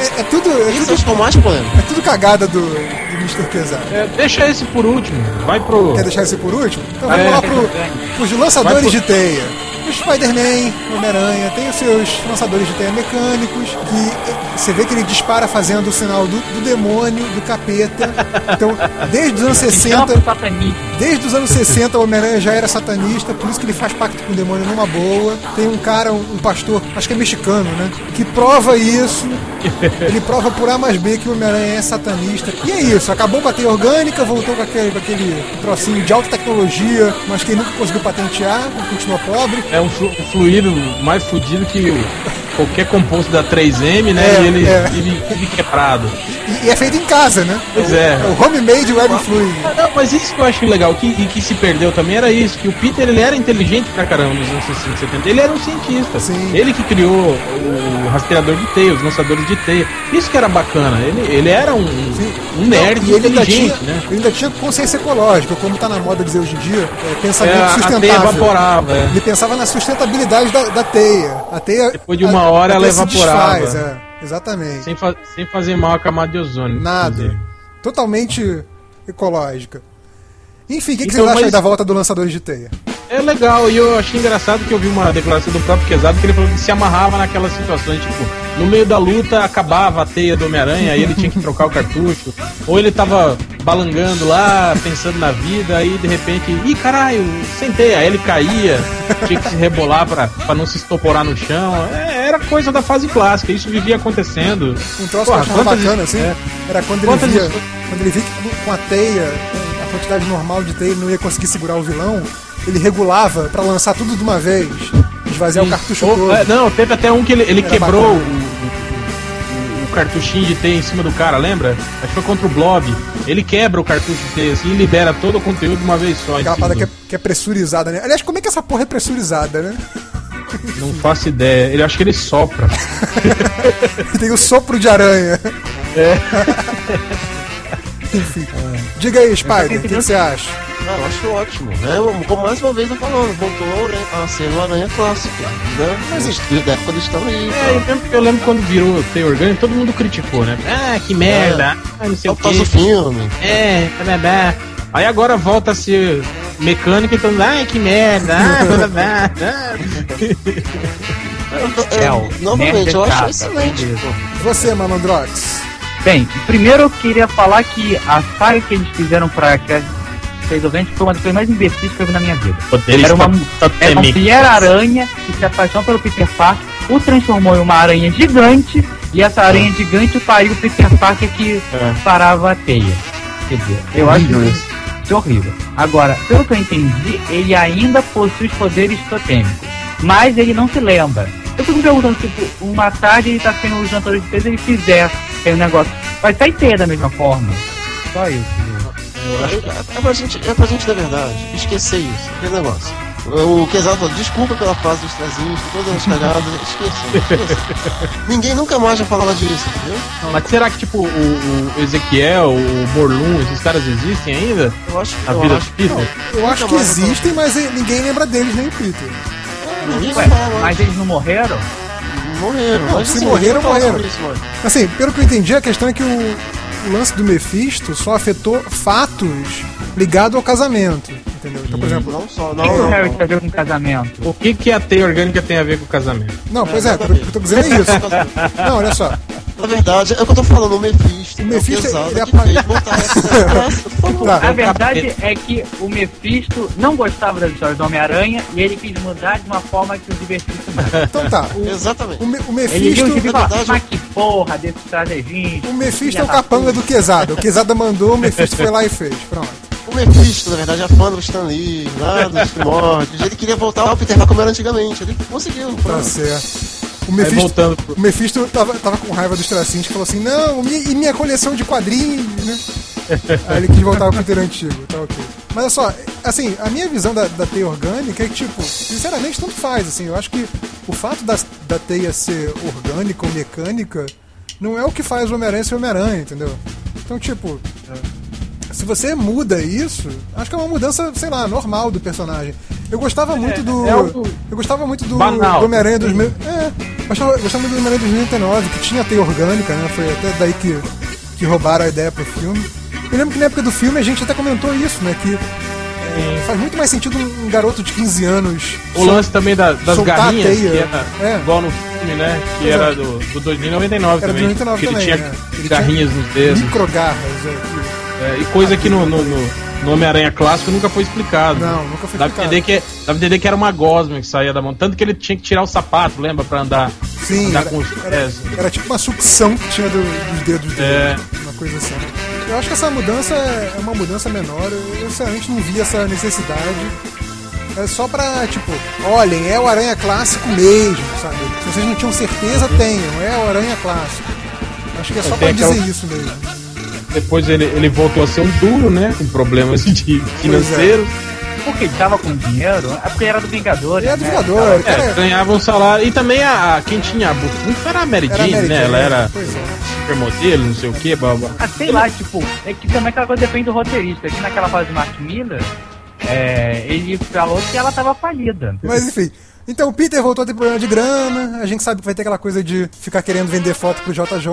é, é tudo, é, Isso tudo, é mais polêmico. é tudo cagada do, do Mr. Quesada. É, deixa esse por último. Vai pro. Quer deixar esse por último? Então vamos É. lá pro, pros lançadores pro- de teia. O Spider-Man, o Homem-Aranha, tem os seus lançadores de teia mecânicos, que eh, você vê que ele dispara fazendo o sinal do, do demônio, do capeta. Então, desde os anos 60, Então, satanismo. Desde os anos 60 o Homem-Aranha já era satanista, por isso que ele faz pacto com o demônio numa boa. Tem um cara, um, um pastor, acho que é mexicano, né? Que prova isso. Ele prova por A mais B que o Homem-Aranha é satanista. E é isso, acabou com a teia orgânica, voltou com aquele, com aquele trocinho de alta tecnologia, mas que nunca conseguiu patentear, continua pobre. É um, flu- fluido mais fudido que o- qualquer composto da 3M, né? É, e ele, é. ele, ele quebrado. E, e é feito em casa, né? Pois é. É o homemade web fluid. Não, mas isso que eu acho legal, que, e que se perdeu também era isso, que o Peter ele era inteligente pra caramba nos anos 60 70. Ele era um cientista. Sim. Ele que criou o rastreador de teia, os lançadores de teia. Isso que era bacana. Ele, ele era um, um nerd E ele ainda, inteligente, tinha, né? ele ainda tinha consciência ecológica, como tá na moda dizer hoje em dia, é, pensamento É, a teia sustentável. evaporava. é. Ele pensava na sustentabilidade da, da teia. A teia. Depois de uma a- hora a ela evaporava. desfaz, é, exatamente. Sem, fa- sem fazer mal à camada de ozônio. Nada. Totalmente ecológica. Enfim, o que, que Então, vocês acham aí mas- da volta do lançador de teia? É legal, e eu achei engraçado que eu vi uma declaração do próprio Quesado que ele falou que se amarrava naquelas situações, tipo, no meio da luta acabava a teia do Homem-Aranha, aí ele tinha que trocar o cartucho, ou ele tava balangando lá, pensando na vida, aí de repente, ih caralho, sem teia, aí ele caía, tinha que se rebolar pra, pra não se estoporar no chão. É, era coisa da fase clássica, isso vivia acontecendo. Um troço Porra, que eu achava quantas- bacana, assim, é. era quando ele via. Quando ele via que com a teia, a quantidade normal de teia, ele não ia conseguir segurar o vilão, ele regulava pra lançar tudo de uma vez. Esvaziar o cartucho Ou- todo. é, não, teve até um que ele, ele quebrou o, o- o cartuchinho de teia em cima do cara, lembra? Acho que foi contra o Blob. Ele quebra o cartucho de teia assim e libera todo o conteúdo de uma vez só. Aquela parada que é, que é pressurizada, né? Aliás, como é que essa porra é pressurizada, né? Não faço ideia. Ele acho que ele sopra. Tem o sopro de aranha. É. Enfim. Diga aí, Spider, o que, que você acha? Ah, eu acho ótimo. Né? Como mais uma vez eu falando, voltou né, a ser o Aranha clássico. Né? Mas da época do Stan Lee. É, eu lembro, eu lembro quando virou teia orgânica, todo mundo criticou, né? Ah, que merda. Ah, não sei É o o do quê. filme. É, blá, blá. Aí agora volta a ser mecânica e todo mundo, ai que merda. Ah, blá, blá, blá. É, É, o novamente, eu é acho excelente. Você, Malandrox. Bem, primeiro eu queria falar que a saga que eles fizeram pra o Vente foi uma das coisas mais imbecis que eu vi na minha vida. Era uma, era uma mulher aranha que se apaixonou pelo Peter Parker, o transformou em uma aranha gigante, e essa aranha gigante pariu o Peter Parker que parava a teia. Quer dizer, eu acho isso, isso horrível. Agora, pelo que eu entendi, ele ainda possui os poderes totêmicos, mas ele não se lembra. Eu fico me perguntando, tipo, uma tarde ele tá sendo o jantar de peso ele fizer tem um negócio. Vai sair teia da mesma forma. Só isso. É, é, pra gente, é pra gente, na verdade, esquecer isso, aquele negócio. O Quesado falou, desculpa pela fase dos trazinhos, todas as cagadas, esqueça, esqueça. Ninguém nunca mais vai falar disso, entendeu? Mas será que, tipo, o, o Ezequiel, o Morlun, esses caras existem ainda? Eu acho Na eu vida acho, Peter? Eu acho que existem, mas ninguém lembra deles, nem o Peter. Ninguém Ué, fala, mas eles não morreram? Morreram. Não, se assim, morreram, morreram. isso. Assim, pelo que eu entendi, a questão é que o, o lance do Mephisto só afetou fatos ligados ao casamento. Entendeu? Então, por exemplo. Não só, O não, que, que o Harry não. tem a ver com casamento? O que, que a teia orgânica tem a ver com o casamento? Não, pois é, o que eu tô dizendo é isso. Não, olha só. Na verdade, é o que eu tô falando, o Mephisto. O Mephisto, é o pesado ele que apa- fez voltar essa desgraça, por favor. Tá. A verdade é que o Mephisto não gostava das histórias do Homem-Aranha e ele quis mudar de uma forma que o divertisse mais. Então tá. O, Exatamente. o, Me- o Ele viu o Mephisto. gibi e falou, verdade, mas que porra desse estrategista. O Mephisto é o capanga puta." do Quesada. O Quesada mandou, o Mephisto foi lá e fez. Pronto. O Mephisto, na verdade, é fã do Stan Lee, lá dos primórdios. Ele queria voltar ao Peter Parker como era antigamente. Ele conseguiu. Tá certo. O Aí Mephisto, voltando pro. o Mephisto tava, tava com raiva dos tracinhos que falou assim: Não, mi- e minha coleção de quadrinhos, né? Aí ele quis voltar pro Peter antigo, tá ok. Mas olha só, assim, a minha visão da, da teia orgânica é que, tipo, sinceramente, tanto faz, assim. Eu acho que o fato da, da teia ser orgânica ou mecânica não é o que faz o Homem-Aranha ser Homem-Aranha, entendeu? Então, tipo, se você muda isso, acho que é uma mudança, sei lá, normal do personagem. Eu gostava muito do. é eu gostava muito do, do Homem-Aranha dos mil. É, eu gostava, gostava muito do Homem-Aranha dos 99, que tinha teia orgânica, né? Foi até daí que, que roubaram a ideia pro filme. Eu lembro que na época do filme a gente até comentou isso, né? Que é, faz muito mais sentido um garoto de 15 anos. O lance também da- das garrinhas, que era É. igual no filme, né? Que Pois é. era do, do 2099 Era do também. 99 que também, ele tinha né? Ele garrinhas nos dedos. Microgarras, é, que- É, e coisa que no, no, no- no Homem-Aranha clássico nunca foi explicado. Não, nunca foi Dá explicado. entender que, dá pra entender que era uma gosma que saía da mão. Tanto que ele tinha que tirar o sapato, lembra? Pra andar, Sim, andar era, com os era, pés. era tipo uma sucção que tinha do- dos dedos dele. É. Uma coisa assim. Eu acho que essa mudança é uma mudança menor. Eu, sinceramente não vi essa necessidade. É só pra, tipo, olhem, é o Aranha clássico mesmo, sabe? Se vocês não tinham certeza, tenham. É o Aranha clássico. Acho que é só pra dizer isso mesmo. Depois ele, ele voltou a ser um duro, né? Com problemas de financeiros. Porque ele tava com dinheiro? É porque era do Vingador. Ele é do né? Vingador, É, cara. ganhava um salário. E também a, a- quem tinha a bufunfa era a Mary Era a Jane, Mary né? Jane, Ela era é. supermodelo, não sei o que, blá, blá. Ah, sei lá, tipo, é que também aquela coisa depende do roteirista. Aqui naquela fase de Mark Miller, é, ele falou que ela tava falida. Mas enfim. Então o Peter voltou a ter problema de grana, a gente sabe que vai ter aquela coisa de ficar querendo vender foto pro JJ,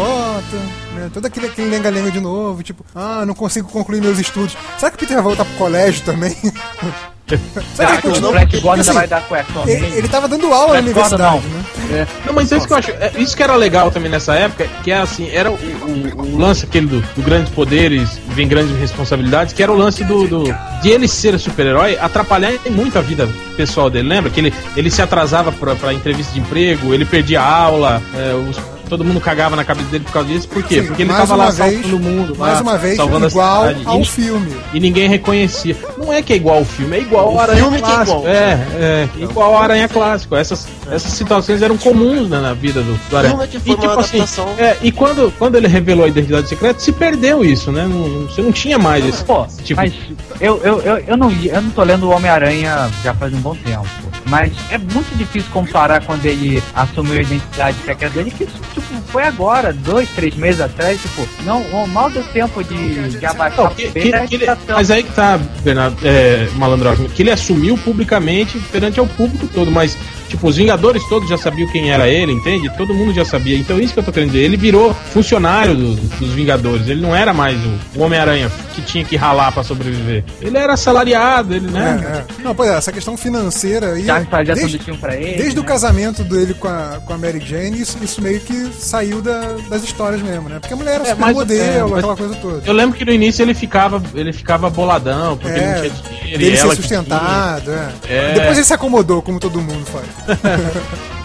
né? Todo aquele, aquele lenga-lenga de novo, tipo, ah, não consigo concluir meus estudos. Será que o Peter vai voltar pro colégio também? Será que Será que o? Flash Gordon ainda assim, vai dar cueca Ele, ele tava dando aula na Flash Gordon universidade, não. né? Não, mas é isso que eu acho. é, isso que era legal também nessa época, que é assim, era o, o- o lance aquele do, do grandes poderes, vem grandes responsabilidades, que era o lance do, do- de ele ser super-herói atrapalhar muito a vida pessoal dele. Lembra que ele, ele se atrasava pra, pra entrevista de emprego, ele perdia a aula, é, os- todo mundo cagava na cabeça dele por causa disso. Por quê? Sim, Porque ele tava lá vez- salvando o mundo, Mais lá, uma vez, salvando igual a cidade. ao E- filme. e ninguém reconhecia. Não é que é igual ao filme, é igual ao O Aranha filme que é Clássico. igual. É, é, igual ao Aranha Clássico. Essas, essas situações eram comuns né, na vida do, do Aranha. foi uma adaptação. é, e quando, quando ele revelou a identidade secreta, se perdeu isso, né? Não- você não tinha mais esse, Pô, tipo mas eu, eu, eu, eu, não, eu não tô lendo o Homem-Aranha já faz um bom tempo. Mas é muito difícil comparar quando ele assumiu a identidade secreta dele, que isso, tipo, foi agora, dois, três meses atrás, tipo, não, mal deu tempo de, de abaixar Não, que- que- que ele- mas aí que tá, Bernardo, é, Malandrox, que ele assumiu publicamente perante ao público todo, mas, tipo, os Vingadores todos já sabiam quem era ele, entende? Todo mundo já sabia. Então, isso que eu tô querendo dizer. Ele virou funcionário do- dos Vingadores. Ele não era mais o, o Homem-Aranha que tinha que ralar pra sobreviver. Ele era assalariado, ele, né? É, é. Não, pois é, essa questão financeira aí. Já fazia desde- sanduichinho pra ele. Desde o né? casamento dele com a, com a Mary Jane, isso, isso meio que saiu da- das histórias mesmo, né? Porque a mulher era É, super mas- modelo, é, mas- aquela coisa toda. Eu lembro que no início ele ficava, ele ficava boladão, porque ele não É, tinha dinheiro. dele e ser sustentado, é. É. Depois ele se acomodou, como todo mundo faz. Tinha.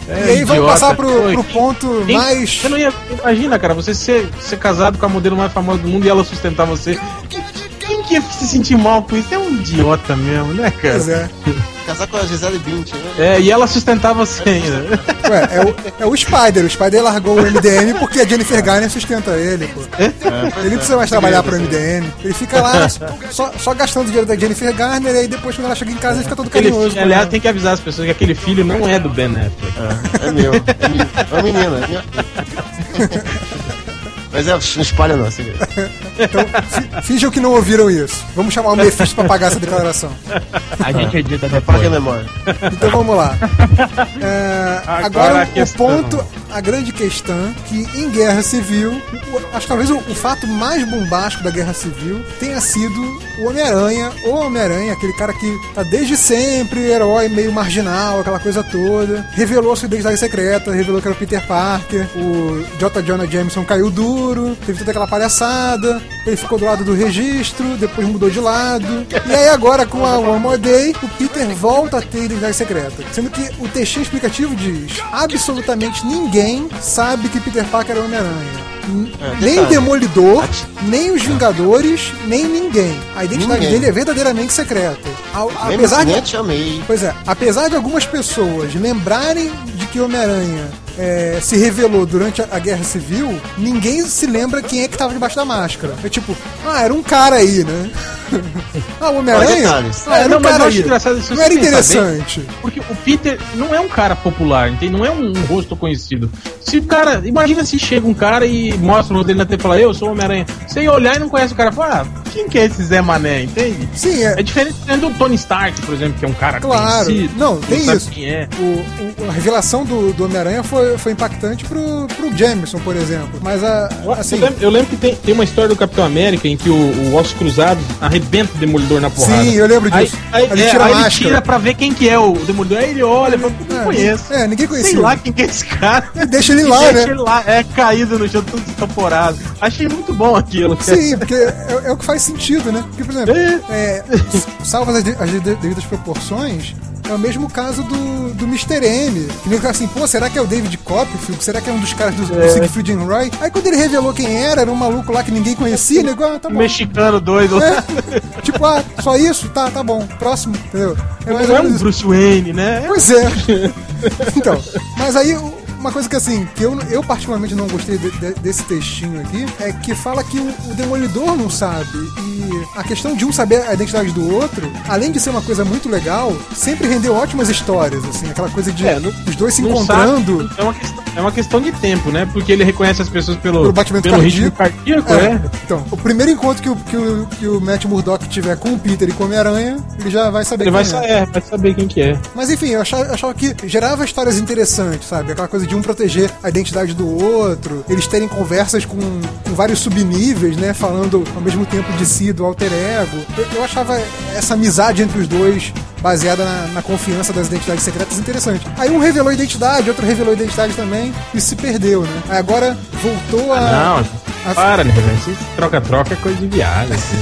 e aí vamos passar pro, pro ponto Quem- mais. Você não ia. Imagina, cara, você ser, ser casado com a modelo mais famosa do mundo e ela sustentar você. Que se sentir mal com isso? É um idiota mesmo, né, cara? Pois é. Casar com a Gisele Bint, né? É, e ela sustentar você ainda. Ué, é o, é o Spider. O Spider largou o MDM porque a Jennifer Garner sustenta ele, pô. Ele não precisa mais trabalhar pro MDM. Ele fica lá só, só gastando dinheiro da Jennifer Garner e aí depois quando ela chega em casa ele fica todo Aquele carinhoso. filho, com aliás, tem que avisar as pessoas que aquele filho não é do Ben Affleck. É meu. É menina. É menina. é minha. Mas é, não espalha não, assim. Então, fi- finjam que não ouviram isso. Vamos chamar o Mephisto pra pagar essa declaração. A gente edita Apaga a depois. memória. Então vamos lá. É, Agora agora o ponto, a grande questão, que em Guerra Civil, acho que talvez o, o fato mais bombástico da Guerra Civil tenha sido o Homem-Aranha, o Homem-Aranha, aquele cara que tá desde sempre, herói meio marginal, aquela coisa toda, revelou sua identidade secreta, revelou que era o Peter Parker, o J. Jonah Jameson caiu duro, teve toda aquela palhaçada, ele ficou do lado do registro, depois mudou de lado, e aí agora com a One More Day, o Peter volta a ter identidade secreta. Sendo que o texto explicativo diz: absolutamente ninguém sabe que Peter Parker é Homem-Aranha. É, nem o. Demolidor, nem os Vingadores, nem ninguém. A identidade Ninguém. dele é verdadeiramente secreta. Nem, apesar de. Pois é, apesar de algumas pessoas lembrarem de que Homem-Aranha é, se revelou durante a, a Guerra Civil, ninguém se lembra quem é que tava debaixo da máscara. É tipo, ah, era um cara aí, né? ah, o Homem-Aranha? Ah, era Não, um cara aí. Não era interessante. Porque o Peter não é um cara popular, entende? Não é um, um rosto conhecido. Se o cara. Imagina se chega um cara e mostra o rosto dele na TV e fala, eu sou o Homem-Aranha. Você ia olhar e não conhece o cara, fala, ah, quem que é esse Zé Mané, entende? Sim, é. É diferente do Tony Stark, por exemplo, que é um cara Claro. conhecido. Não, tem sabe isso. Quem é. O, o- a revelação do, do Homem-Aranha foi, foi impactante pro, pro Jameson, por exemplo. Mas, a, Eu, assim, eu lembro, eu lembro que tem, tem uma história do Capitão América em que o, o Ossos Cruzados arrebenta o Demolidor na porrada. sim, eu lembro Aí, disso. aí, ele é, tira aí ele tira pra ver quem que é o Demolidor. Aí ele olha e fala, não É, conheço. É, ninguém conhecia. Sei lá quem que é esse cara. E deixa ele E lá, deixa né? ele lá, é caído no chão, tudo estoporado. Achei muito bom aquilo. Sim, porque é, é o que faz sentido, né? Porque, por exemplo, é, salvas as, as de- devidas proporções, é o mesmo caso do, do Mr. M. Que nem assim, pô, será que é o David Copperfield? Será que é um dos caras do, do Siegfried and Roy? Aí quando ele revelou quem era, era um maluco lá que ninguém conhecia, ele igual, ah, tá bom. Mexicano doido. É, tipo, ah, só isso? Tá, tá bom. Próximo, entendeu? É mais Não é um. Bruce Wayne, né? Pois é. Então, mas aí uma coisa que assim, que eu, eu particularmente não gostei de- de- desse textinho aqui, é que fala que o, o Demolidor não sabe. E a questão de um saber a identidade do outro, além de ser uma coisa muito legal, sempre rendeu ótimas histórias, assim, aquela coisa de É, não- os dois se encontrando. sabe, é, uma questão, é uma questão de tempo, né? Porque ele reconhece as pessoas pelo, Pelo batimento pelo ritmo cardíaco. cardíaco, É. é. Então, o primeiro encontro que o, que, o, que o Matt Murdock tiver com o Peter e com o Homem-Aranha, ele já vai saber Ele vai, quem sa- é. é, vai saber quem que é. Mas enfim, eu achava, achava que gerava histórias interessantes, sabe? Aquela coisa de um proteger a identidade do outro, eles terem conversas com, com vários subníveis, né? Falando ao mesmo tempo de si, do alter ego. Eu, eu achava essa amizade entre os dois, baseada na, na confiança das identidades secretas, interessante. Aí um revelou identidade, outro revelou identidade também, e se perdeu, né? Aí agora voltou a. Não, a- para, né? Troca-troca é coisa de viagem. Assim.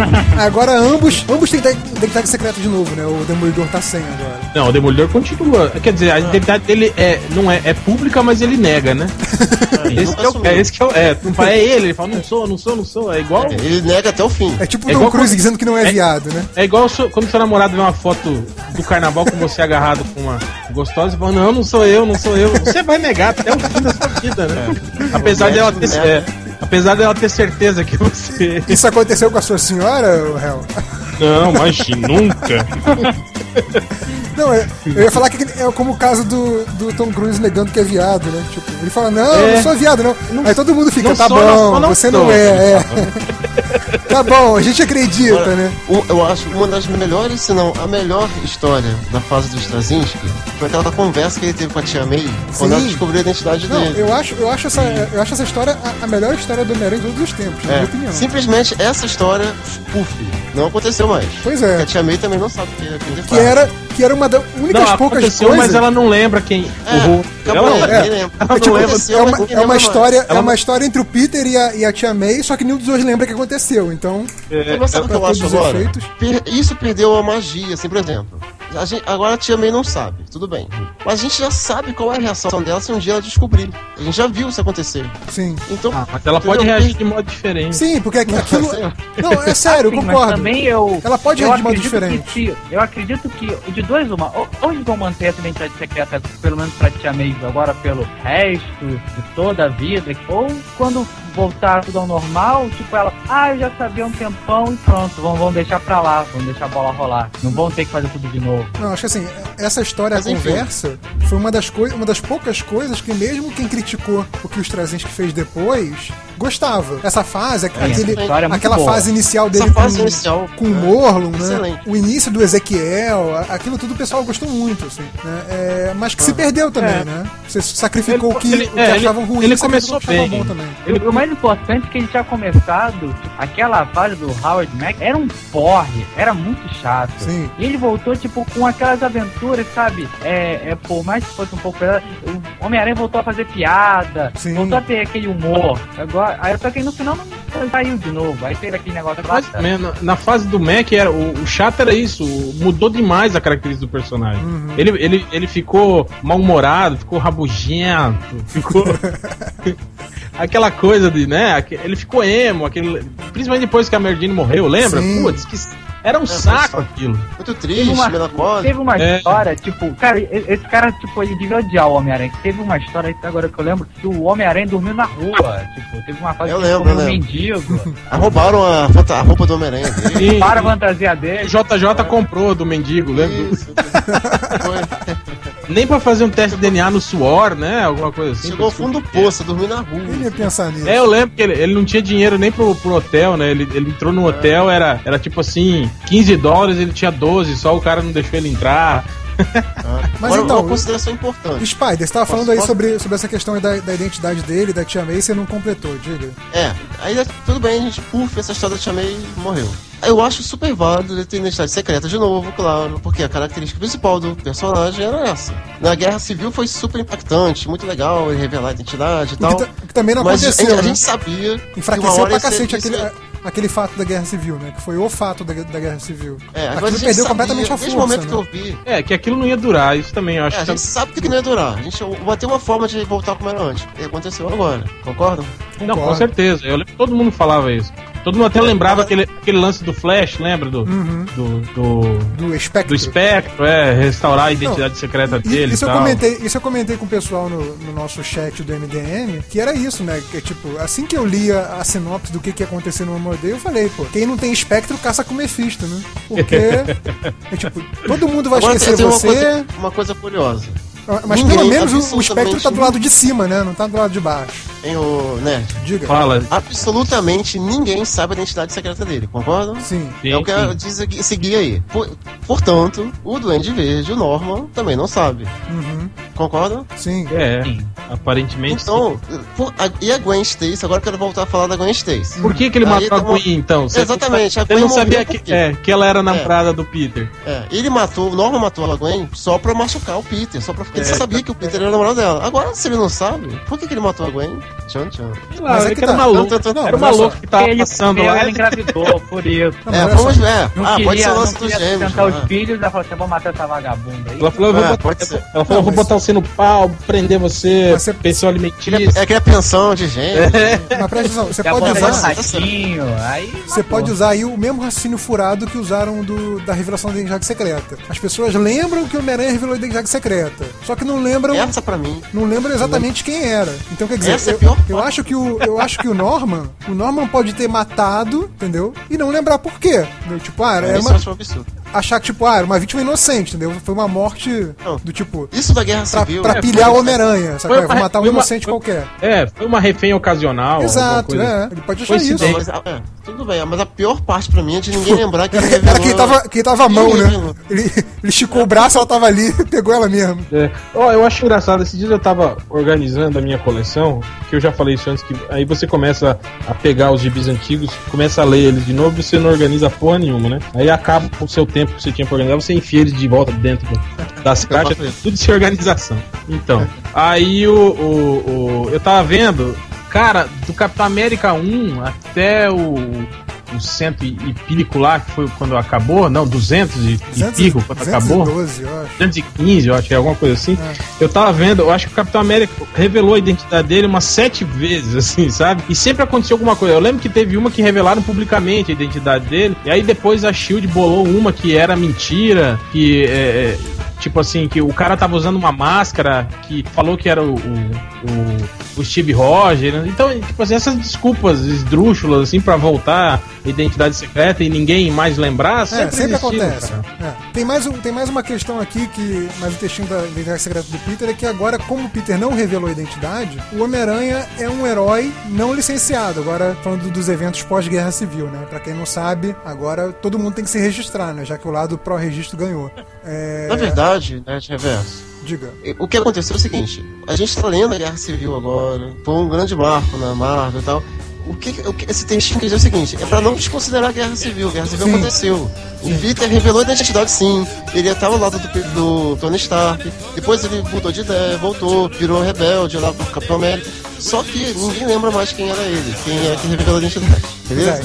Agora ambos, ambos têm identidade secreta de novo, né? O Demolidor tá sem agora. Não, o Demolidor continua. Quer dizer, a identidade dele é, não é, é pública, mas ele nega, né? esse, que é, o, é, esse que é, o, é, é ele, ele fala, não sou, não sou, não sou. É igual, Ele nega até o fim. É tipo o É Tom igual Cruise quando- dizendo que não é, é- viado, né? é igual seu- quando seu namorado vê uma foto do carnaval com você agarrado com uma gostosa e fala, não, não sou eu, não sou eu. Você vai negar até o fim da sua vida, né? Apesar dela ter, nega. é, apesar dela ter certeza que você. Isso aconteceu com a sua senhora, réu? Não, mas nunca. Não, é- eu ia falar que é como o caso do, do Tom Cruise negando que é viado, né? Tipo, ele fala, não, eu É. não sou viado, não. Aí todo mundo fica, não tá sou, bom, não não você sou. não é, é. tá bom, a gente acredita, né? O- Eu acho uma das melhores, se não a melhor história da fase do Straczynski foi aquela conversa que ele teve com a tia May quando Sim. ela descobriu a identidade Não, dele. eu acho, eu acho, essa, eu acho essa história a, a melhor história do Homem-Aranha de todos os tempos, na minha É, opinião. simplesmente essa história, puf, não aconteceu mais. Pois é. A tia May também não sabe quem é Que fato. era, que era uma das únicas Não, poucas aconteceu, coisas. mas ela não lembra quem. É, o ela não é, lembra. nem lembro. Ela É, não tipo, lembra. aconteceu, é uma, é uma lembra história, Ela é uma história entre o Peter e a, e a tia May, só que nenhum dos dois lembra o que aconteceu. Então, É, Mas sabe o que eu acho todos os agora? efeitos. Isso perdeu a magia, assim, por exemplo. A gente- agora a tia May não sabe, tudo bem. Mas a gente já sabe qual é a reação dela se um dia ela descobrir. A gente já viu isso acontecer. sim. Então, Ah, mas ela pode reagir de modo diferente. Sim, porque aqu- aquilo. Não, é sério, eu Sim, mas concordo. também eu. Ela pode eu reagir de modo diferente. que eu acredito que de dois uma, ou, ou eles vão manter essa identidade secreta, pelo menos pra Tia May agora pelo resto de toda a vida, ou quando voltar tudo ao normal, tipo ela, ah, eu já sabia um tempão e pronto, vão, vão deixar pra lá, vão deixar a bola rolar. Não vão ter que fazer tudo de novo. Não, acho que assim, essa história, Mas a enfim. conversa, foi uma das, uma das poucas coisas que mesmo quem criticou o que o Straczynski fez depois, gostava. Essa fase, aquele, essa história é aquela boa. fase inicial dele fase com, inicial, com o né? Morlun, né? Excelente. O início do Ezequiel, aquilo tudo o pessoal gostou muito, assim. né? É, mas que se perdeu também, É. né? Você sacrificou Ele- o que, ele- o que é, achavam ruim, ele o começou bem. bom também. E o mais importante é que ele tinha começado, aquela fase do Howard Mack era um porre, era muito chato. Sim. E ele voltou, tipo, com aquelas aventuras, sabe? É, é por mais que fosse um pouco pesado, o Homem-Aranha voltou a fazer piada, Sim. voltou a ter aquele humor. Agora, aí só que no final não saiu de novo. Aí teve aquele negócio lá. Mas, né, na, na fase do Mac, era, o, o chato era isso, mudou demais a característica do personagem. Uhum. Ele, ele, ele ficou mal-humorado, ficou rabugento, ficou. aquela coisa de, né? Ele ficou emo, aquele, principalmente depois que a Merdine morreu, lembra? Sim. Putz, que era um saco aquilo. Muito Teve triste, uma, melancólico. teve uma É. história, tipo, cara, esse cara, tipo, ele devia odiar o Homem-Aranha. Teve uma história aí agora que eu lembro que o Homem-Aranha dormiu na rua. Tipo, teve uma fase Eu que ele lembro, eu um mendigo. Ah, roubaram a, a roupa do Homem-Aranha Para a fantasia dele. JJ comprou do mendigo, lembra? Isso. Foi. Nem pra fazer um teste de DNA no suor, né? Alguma coisa assim. Chegou ao fundo do poço, dormiu na rua. Ele ia pensar nisso. É, eu lembro que ele, ele não tinha dinheiro nem pro, pro hotel, né? Ele, ele entrou no hotel, era, era tipo assim, 15 dólares, ele tinha 12, só o cara não deixou ele entrar. Ah, Mas Agora, então, uma consideração importante. Spider, você tava Posso- falando aí sobre, sobre essa questão da, da identidade dele, da Tia May, você não completou, diga. É, aí tudo bem, a gente, puf, essa história da Tia May morreu. Eu acho super válido ele ter identidade secreta de novo, claro, porque a característica principal do personagem era essa. Na Guerra Civil foi super impactante, muito legal ele revelar a identidade e tal. que, que também não Mas a aconteceu, a né? gente sabia Enfraqueceu pra ser- cacete aquele, ia- aquele fato da Guerra Civil, né? Que foi o fato da, da Guerra Civil. É, agora a Aquilo gente perdeu sabia, completamente a força, momento né? que eu vi, É, que aquilo não ia durar, isso também eu acho é, a que. gente sabe que não ia durar. A gente vai ter uma forma de voltar como era antes. E aconteceu agora, concordam? Não, com certeza. Eu lembro que todo mundo falava isso. Todo mundo até lembrava aquele, aquele lance do Flash, lembra? Do, Uhum. do, do, Do espectro. do espectro, é, restaurar a identidade secreta E- dele. Isso e eu, tal. comentei, isso eu comentei com o pessoal no, no nosso chat do MDM, que era isso, né? Que tipo, assim que eu lia a sinopse do que, que ia acontecer no Amor eu falei, pô, quem não tem espectro caça com Mephisto, né? Porque, é, tipo, todo mundo vai Agora esquecer tem uma você, coisa, uma coisa curiosa. Mas ninguém, pelo menos o, espectro tá do lado de cima, né? Não tá do lado de baixo. Em o Nerd. Diga. Fala. Absolutamente ninguém sabe a identidade secreta dele, concordam? Sim. Sim, é o que sim. diz aqui- esse guia aí. Por- portanto, o Duende Verde, o Norman, também não sabe. Uhum. Concordam? Sim. É, Sim. aparentemente. Então, por- a- e a Gwen Stacy? Agora eu quero voltar a falar da Gwen Stacy. Por que, que ele Aí matou a tá uma- Gwen, então? Você- Exatamente, a Eu não sabia que, é, que ela era namorada do Peter. É, ele matou, o Norman matou a Gwen só pra machucar o Peter, só pra, porque É. só sabia que o Peter era o namorado dela. Agora, se ele não sabe, por que, que ele matou a Gwen? Tchan, tchan. Lá, Mas é que que era tá. maluco. Não, não, não, era o maluco que tava ele passando ela lá. engravidou, por isso. Não, É, mas olha vamos ver. Não Ah, pode queria, ser o não lance dos gêmeos. sustentar né? os filhos, ela falou assim, vou matar essa vagabunda aí. Ela falou, eu vou É, botar, pode ser. ela falou, eu vou Não, mas- botar você no pau, prender você, Mas você- pensão alimentícia. É que é pensão de gêmeos. Mas presta atenção, você pode usar. esse ratinho, aí... Você pode usar aí o mesmo raciocínio furado que usaram do, da revelação da identidade secreta. As pessoas lembram que o Homem-Aranha revelou a identidade secreta. Só que não lembram. Essa pra mim. Não lembram exatamente quem era. Então quer dizer, Essa é eu, pior eu acho que o eu acho que o Norman, o Norman pode ter matado, entendeu? E não lembrar por quê. Entendeu? Tipo, ah, era eu uma, um. Achar que tipo, ah, era uma vítima inocente, entendeu? Foi uma morte Não. do tipo Isso da Guerra pra, Civil. pra é, pilhar o Homem-Aranha, sabe? Vou uma- matar um uma- inocente foi- qualquer. É, foi uma refém ocasional. Exato, coisa. é. Ele pode achar isso. Não, mas, é, tudo bem, mas a pior parte pra mim é de ninguém lembrar que ele Era revelou... quem tava, quem tava à mão, né? Ele, ele esticou o braço, ela tava ali, pegou ela mesmo. É. Ó, eu acho engraçado, esses dias eu tava organizando a minha coleção, que eu já falei isso antes, que aí você começa a pegar os gibis antigos, começa a ler eles de novo e você não organiza porra nenhuma, né? Aí acaba com o seu tempo que você tinha pra organizar, você enfia eles de volta dentro das caixas, tudo sem organização. Então, aí o, o, o- eu tava vendo, cara, do Capitão América 1 até o, o cento e, e pico lá, que foi quando acabou, não, 200 e, e pico quando acabou. 212, eu acho. 215, eu acho que é alguma coisa assim. Eu tava vendo, eu acho que o Capitão América revelou a identidade dele umas sete vezes, assim, sabe? E sempre aconteceu alguma coisa. Eu lembro que teve uma que revelaram publicamente a identidade dele, e aí depois a Shield bolou uma que era mentira, que é. é, Tipo assim, que o cara tava usando uma máscara que falou que era o, o, o, o Steve Roger. né? Então, tipo assim, essas desculpas esdrúxulas, assim, pra voltar a identidade secreta e ninguém mais lembrar, É, sempre, sempre existiram, acontece. É. Tem, mais um, tem mais uma questão aqui que. Mas o textinho da identidade secreta do Peter é que agora, como o Peter não revelou a identidade, o Homem-Aranha é um herói não licenciado. Agora, falando dos eventos pós-guerra civil, né? Pra quem não sabe, agora todo mundo tem que se registrar, né? Já que o lado pró-registro ganhou. É, Na verdade, né, de reverso. Diga. O que aconteceu é o seguinte: a gente tá lendo a Guerra Civil agora, foi um grande marco na Marvel e tal. O que, o que esse textinho quer dizer é o seguinte: é pra não desconsiderar a Guerra Civil. A Guerra Civil Sim. aconteceu. O Peter revelou a identidade sim. Ele estava ao lado do, do Tony Stark. Depois ele mudou de ideia, voltou, virou rebelde lá pro Capitão América. Só que ninguém lembra mais quem era ele, quem é que revelou a identidade. Beleza? É,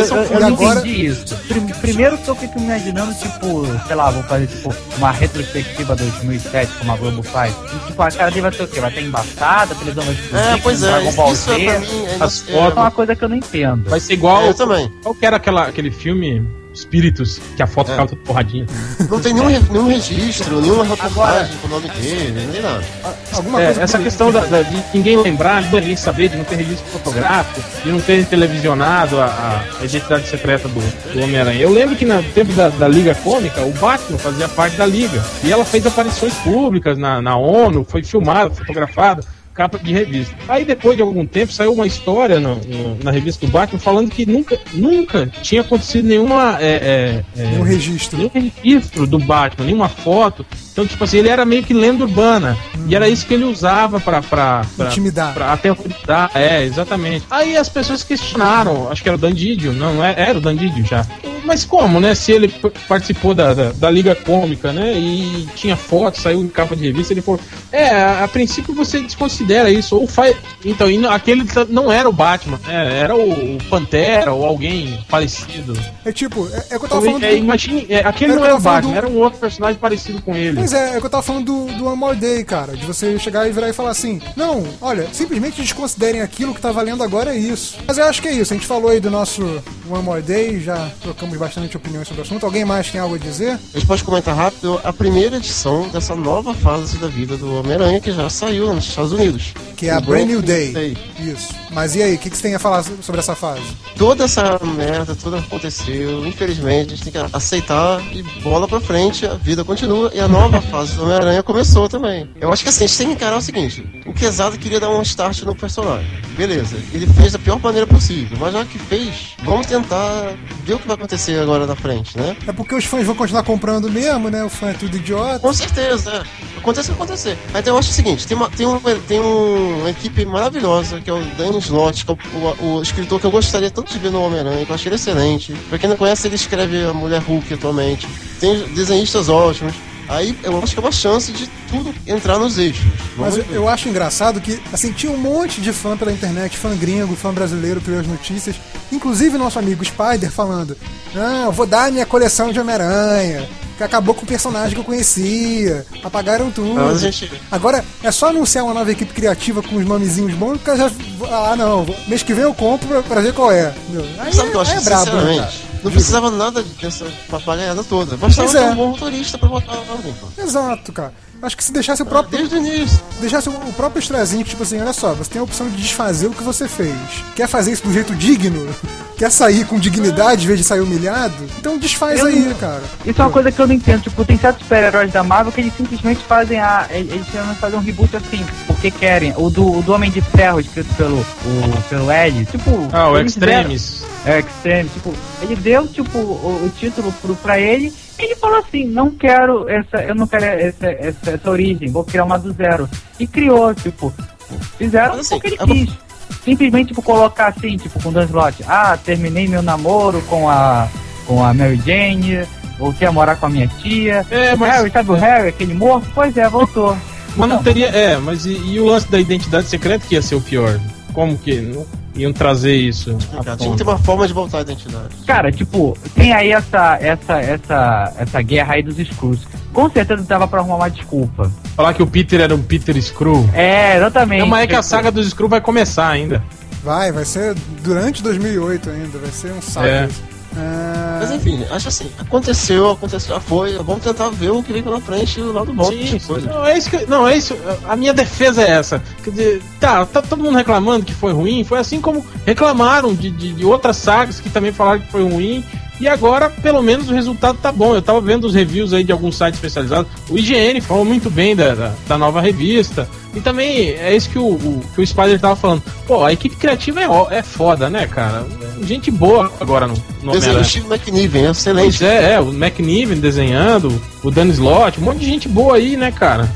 esse é eu- um não agora- entendi isso. Prim- primeiro que eu fico imaginando, tipo, sei lá, vou fazer tipo uma retrospectiva 2007, como a Globo faz. E, tipo, a cara dele vai ter o quê? Vai ter embaçada, a televisão vai explodir, É, pois é, Dragon Ball é Z. mim. É, As fotos- É uma coisa que eu não entendo. Vai ser igual. é, eu também. Qual que era aquela, aquele filme Espíritos, que a foto É. ficava toda porradinha? Não tem nenhum, nenhum registro, nenhuma reportagem com o nome dele, não tem nada. Alguma É, coisa essa que- questão da, da- de ninguém lembrar, de ninguém saber, de não ter registro fotográfico, de não ter televisionado a, a identidade secreta do, do Homem-Aranha. Eu lembro que no tempo da, da Liga Cômica, o Batman fazia parte da Liga. E ela fez aparições públicas na, na ONU, foi filmada, fotografada, capa de revista. Aí depois de algum tempo saiu uma história no- no- na revista do Batman falando que nunca, nunca tinha acontecido nenhuma. É, é, é, Nenhum registro. nenhum registro do Batman, nenhuma foto. Então, tipo assim, ele era meio que lenda urbana. E era isso que ele usava pra. pra, pra Intimidar. Pra aterrorizar, é, exatamente. Aí as pessoas questionaram, acho que era o Dandidio, não, é, era o Dandidio já. Mas como, né? Se ele participou da, da, da Liga Cômica, né? E tinha foto, saiu em capa de revista, ele falou: É, a, a princípio você desconsidera isso. Ou faz. Então, aquele não era o Batman, né? Era o, Pantera ou alguém parecido. É tipo, é, é que eu tava Então, falando. é, do- imagine, é, aquele Era não era o Batman, do- era um outro personagem parecido com ele. Pois é, é que eu tava falando do, do One More Day, cara. De você chegar e virar e falar assim: Não, olha, simplesmente desconsiderem aquilo que tá valendo agora é isso. Mas eu acho que é isso. A gente falou aí do nosso One More Day, já trocamos bastante opiniões sobre o assunto. Alguém mais tem algo a dizer? A gente pode comentar rápido a primeira edição dessa nova fase da vida do Homem-Aranha que já saiu nos Estados Unidos. Que é a Brand New Brand Day. Isso. Mas e aí, o que, que você tem a falar sobre essa fase? Toda essa merda, tudo aconteceu. Infelizmente, a gente tem que aceitar e bola pra frente, a vida continua e a nova fase do Homem-Aranha começou também. Eu acho que assim, a gente tem que encarar o seguinte: o Quesada queria dar um start no personagem. Beleza, ele fez da pior maneira possível, mas já que fez, vamos tentar ver o que vai acontecer agora na frente, né? É porque os fãs vão continuar comprando mesmo, né? O fã é tudo idiota. Com certeza, é. Acontece o que acontecer. Então eu acho o seguinte, tem uma, tem uma, tem um- uma equipe maravilhosa, que é o Dan Slott, que é o, o- escritor que eu gostaria tanto de ver no Homem-Aranha, que eu achei ele excelente. Pra quem não conhece, ele escreve a Mulher Hulk atualmente. Tem desenhistas ótimos. Aí eu acho que é uma chance de tudo entrar nos eixos. Mas eu, eu acho engraçado que, assim, tinha um monte de fã pela internet, fã gringo, fã brasileiro que leu as notícias, inclusive nosso amigo Spider falando: Não, vou dar minha coleção de Homem-Aranha, que acabou com o personagem que eu conhecia, apagaram tudo. Ah. Agora é só anunciar uma nova equipe criativa com os nomezinhos bons, que já. Ah, não, mês que vem eu compro pra, pra ver qual é. Aí, Sabe aí acho, é brabo, né? Não precisava nada dessa papagaiada toda. Bastava é. um bom motorista pra botar a pô. Exato, cara. Acho que se deixasse o próprio. Desde o início. deixasse o próprio extrazinho, tipo assim, olha só, você tem a opção de desfazer o que você fez. Quer fazer isso do jeito digno? Quer sair com dignidade em vez de sair humilhado? Então desfaz Eu aí, não- cara. Isso é uma coisa que eu não entendo. Tipo, tem certos super-heróis da Marvel que eles simplesmente fazem a. Eles querem fazer um reboot assim, porque querem. O do, o do Homem de Ferro, escrito pelo, o, pelo L. Tipo. Ah, o Extremes. É, Extreme, tipo, ele deu, tipo, o, o título pro, pra ele, e ele falou assim, não quero essa, eu não quero essa, essa, essa origem, vou criar uma do zero. E criou, tipo, fizeram assim, o que ele quis. Simplesmente, tipo, colocar assim, tipo, com dois lotes, ah, terminei meu namoro com a, com a Mary Jane, voltei a morar com a minha tia. É, O mas- Harry, sabe o Harry, aquele morto? Pois é, voltou. Mas não teria. É, mas e, e o lance da identidade secreta que ia ser o pior? Como que não iam trazer isso? Cara, tinha que ter uma forma de voltar à identidade. Cara, tipo, tem aí essa, essa, essa, essa guerra aí dos Skrulls. Com certeza dava pra arrumar uma desculpa. Falar que o Peter era um Peter Screw. É, exatamente. Não, mas é que a saga dos Screw vai começar ainda. Vai, vai ser durante 2008 ainda, vai ser um saco. É. Mas enfim, acho assim, aconteceu, aconteceu, já foi. Vamos tentar ver o que vem pela frente e o lado bom Sim, não, é isso que, não, é isso. A minha defesa é essa. Quer dizer, tá, tá todo mundo reclamando que foi ruim. Foi assim como reclamaram de, de, de outras sagas que também falaram que foi ruim. E agora, pelo menos, o resultado tá bom. Eu tava vendo os reviews aí de alguns sites especializados. O IGN falou muito bem da, da, da nova revista. E também é isso que o, o- que o Spider tava falando. Pô, a equipe criativa é, é foda, né, cara? Gente boa agora no, no Desenho do Steve McNiven, é excelente. Pois é, é, o McNiven desenhando, o Dan Slott, um monte de gente boa aí, né, cara?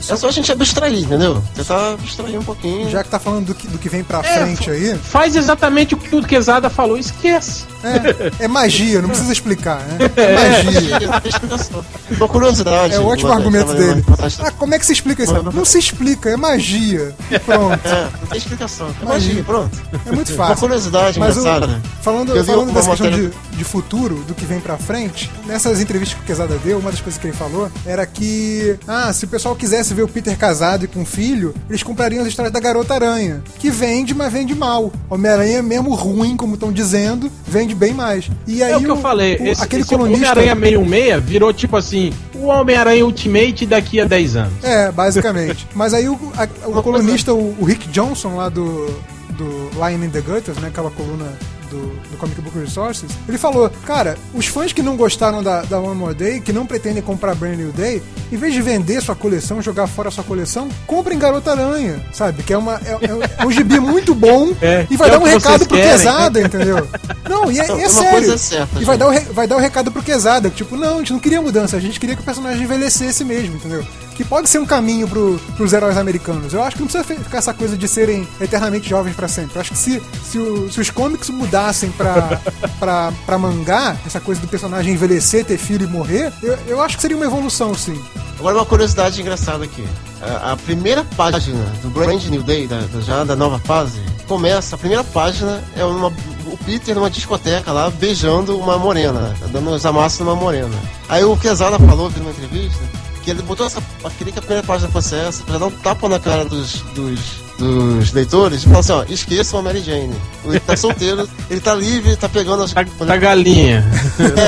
Só- É só a gente abstrair, entendeu? Tentar abstrair um pouquinho. já que tá falando do que, do que vem pra É, frente aí, Faz exatamente o que o Quesada falou, esquece. é, é magia, não precisa explicar, né? É magia. Não tem explicação. Uma curiosidade. É o ótimo uma- argumento uma- dele. uma- uma- Ah, como é que se explica isso? Não se explica, é magia. E Pronto. É, não tem explicação. É Magia. magia, pronto. É muito Uma fácil. curiosidade Mas o- engraçada. né? falando, Eu falando uma dessa questão de, de futuro, do que vem pra frente, nessas entrevistas que o Quesada deu, uma das coisas que ele falou era que, ah, se o pessoal quisesse ver o Peter casado e com filho, eles comprariam as histórias da Garota Aranha, que vende, mas vende mal. Homem-Aranha, mesmo ruim, como estão dizendo, vende bem mais. E aí É o que eu falei. o- esse, aquele esse colunista. Homem-Aranha 616 virou tipo assim: o Homem-Aranha Ultimate daqui a 10 anos. É, basicamente. Mas aí o, a- o colunista, o, o Rick Johnson, lá do, do Line in the Gutters, né? Aquela coluna do, do Comic Book Resources, ele falou, cara, os fãs que não gostaram da, da One More Day, que não pretendem comprar Brand New Day, em vez de vender sua coleção, jogar fora sua coleção, comprem Garota Aranha, sabe? Que é, uma, é, é um gibi muito bom É, e vai é dar um recado pro querem. Quesada, entendeu? Não, e é, e é uma sério. coisa é certa, e gente. vai dar, o re- vai dar o recado pro Quesada, que, tipo, não, a gente não queria mudança, a gente queria que o personagem envelhecesse mesmo, entendeu? Que pode ser um caminho pro, pros heróis americanos. Eu acho que não precisa ficar essa coisa de serem eternamente jovens pra sempre. Eu acho que se, se, o- se os comics mudassem pra, pra, pra mangá, essa coisa do personagem envelhecer, ter filho e morrer, eu, eu acho que seria uma evolução, sim. Agora uma curiosidade engraçada aqui. A, a primeira página do Brand New Day, da, da- já da nova fase, começa, a primeira página é uma, o Peter numa discoteca lá, beijando uma morena, dando os amassos numa morena. Aí o Quesada falou numa entrevista que ele botou essa. queria que a primeira página fosse essa, pra dar um tapa na cara dos. dos dos leitores e falar assim, ó, esqueçam a Mary Jane. Ele tá solteiro, ele tá livre, ele tá pegando as. Tá, tá galinha.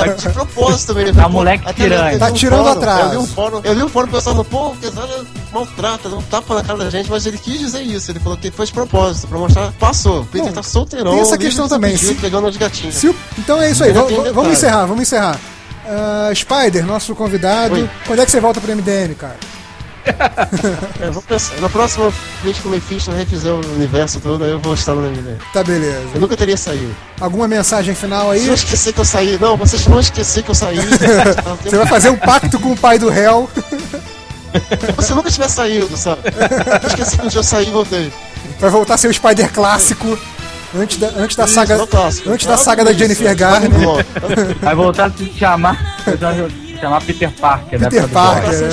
É, de propósito mesmo. Tá moleque piranha. vi Tá um tirando fórum, atraso. Eu vi um fórum, eu vi um fórum pensando, pô, o Quesada maltrata, não tapa na cara da gente, mas ele quis dizer isso. Ele falou que foi de propósito, pra mostrar, passou. O Peter Bom, tá solteirão. tem essa questão também, se- Pegando os gatinhos. Se então é isso aí, vamos, um encerrar, vamos encerrar. Ah, Spider, nosso convidado, Oi. quando é que você volta pro MDM, cara? Eu vou pensar, na próxima vez que o Mephisto refizer o universo todo, aí eu vou estar no MD. Tá beleza. Eu nunca teria saído. Alguma mensagem final aí? Se eu esquecer que eu saí, não, vocês vão esquecer que eu saí. Você vai fazer um pacto com o pai do réu. Você nunca tiver saído, sabe? Eu esqueci que um dia eu saí e voltei. Vai voltar a ser o Spider clássico. Antes da, antes da Isso, saga. Antes da saga da Jennifer Garner. Vai voltar a se chamar. chamar Peter Parker, Peter da época do Parker. É.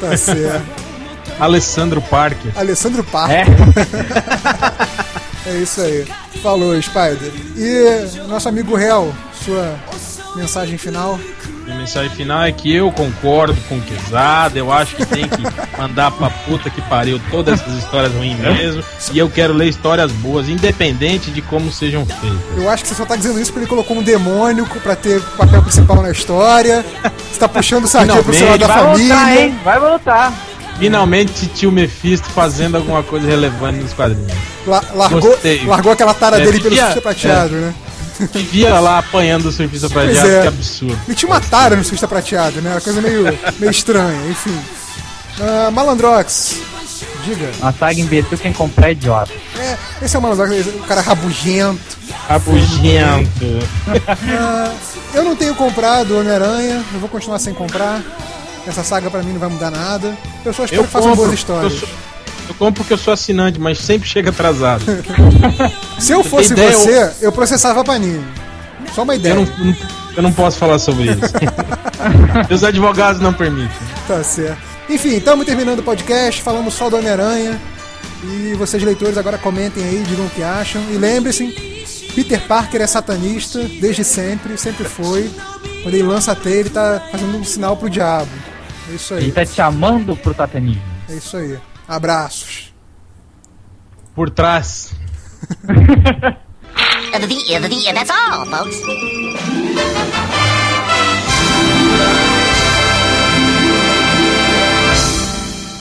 Tá certo. Alessandro Parker. Alessandro Parker. É, É isso aí. Falou, Spider. E nosso amigo réu, sua mensagem final. Minha mensagem final é que eu concordo com o Quesada, eu acho que tem que mandar pra puta que pariu todas essas histórias ruins mesmo. E eu quero ler histórias boas, independente de como sejam feitas. Eu acho que você só tá dizendo isso porque ele colocou um demônio pra ter papel principal na história. Você tá puxando sardinha pro seu lado da vai família. voltar, hein? Vai voltar. Finalmente, tio Mephisto fazendo alguma coisa relevante nos quadrinhos. La- largou, Gostei. largou aquela tara É, dele pelo prateado, né? Via lá apanhando o surfista prateado, é. que absurdo. Ele tinha uma tara no surfista prateado, né? Uma coisa meio, meio estranha, enfim. Ah, Malandrox, diga. Uma saga imbecil quem comprar é idiota. É, esse é o Malandrox, esse- o cara rabugento. Rabugento. Ah, eu não tenho comprado o Homem-Aranha, eu vou continuar sem comprar. Essa saga pra mim não vai mudar nada. Eu só espero Eu que façam boas eu, histórias. sou, eu compro porque eu sou assinante, mas sempre chega atrasado. Se eu fosse Ideia, eu- você, eu processava a Panini. Só uma ideia. Eu não, não- eu não posso falar sobre isso. Os advogados não permitem. Tá certo. Enfim, estamos terminando o podcast, falamos só do Homem-Aranha. E vocês, leitores, agora comentem aí, digam o que acham. E lembre-se, Peter Parker é satanista desde sempre, sempre foi. Quando ele lança a teia, ele tá fazendo um sinal pro diabo. É isso Ele aí. tá te chamando pro satanismo. É isso aí. Abraços. Por trás. The, and that's all, folks.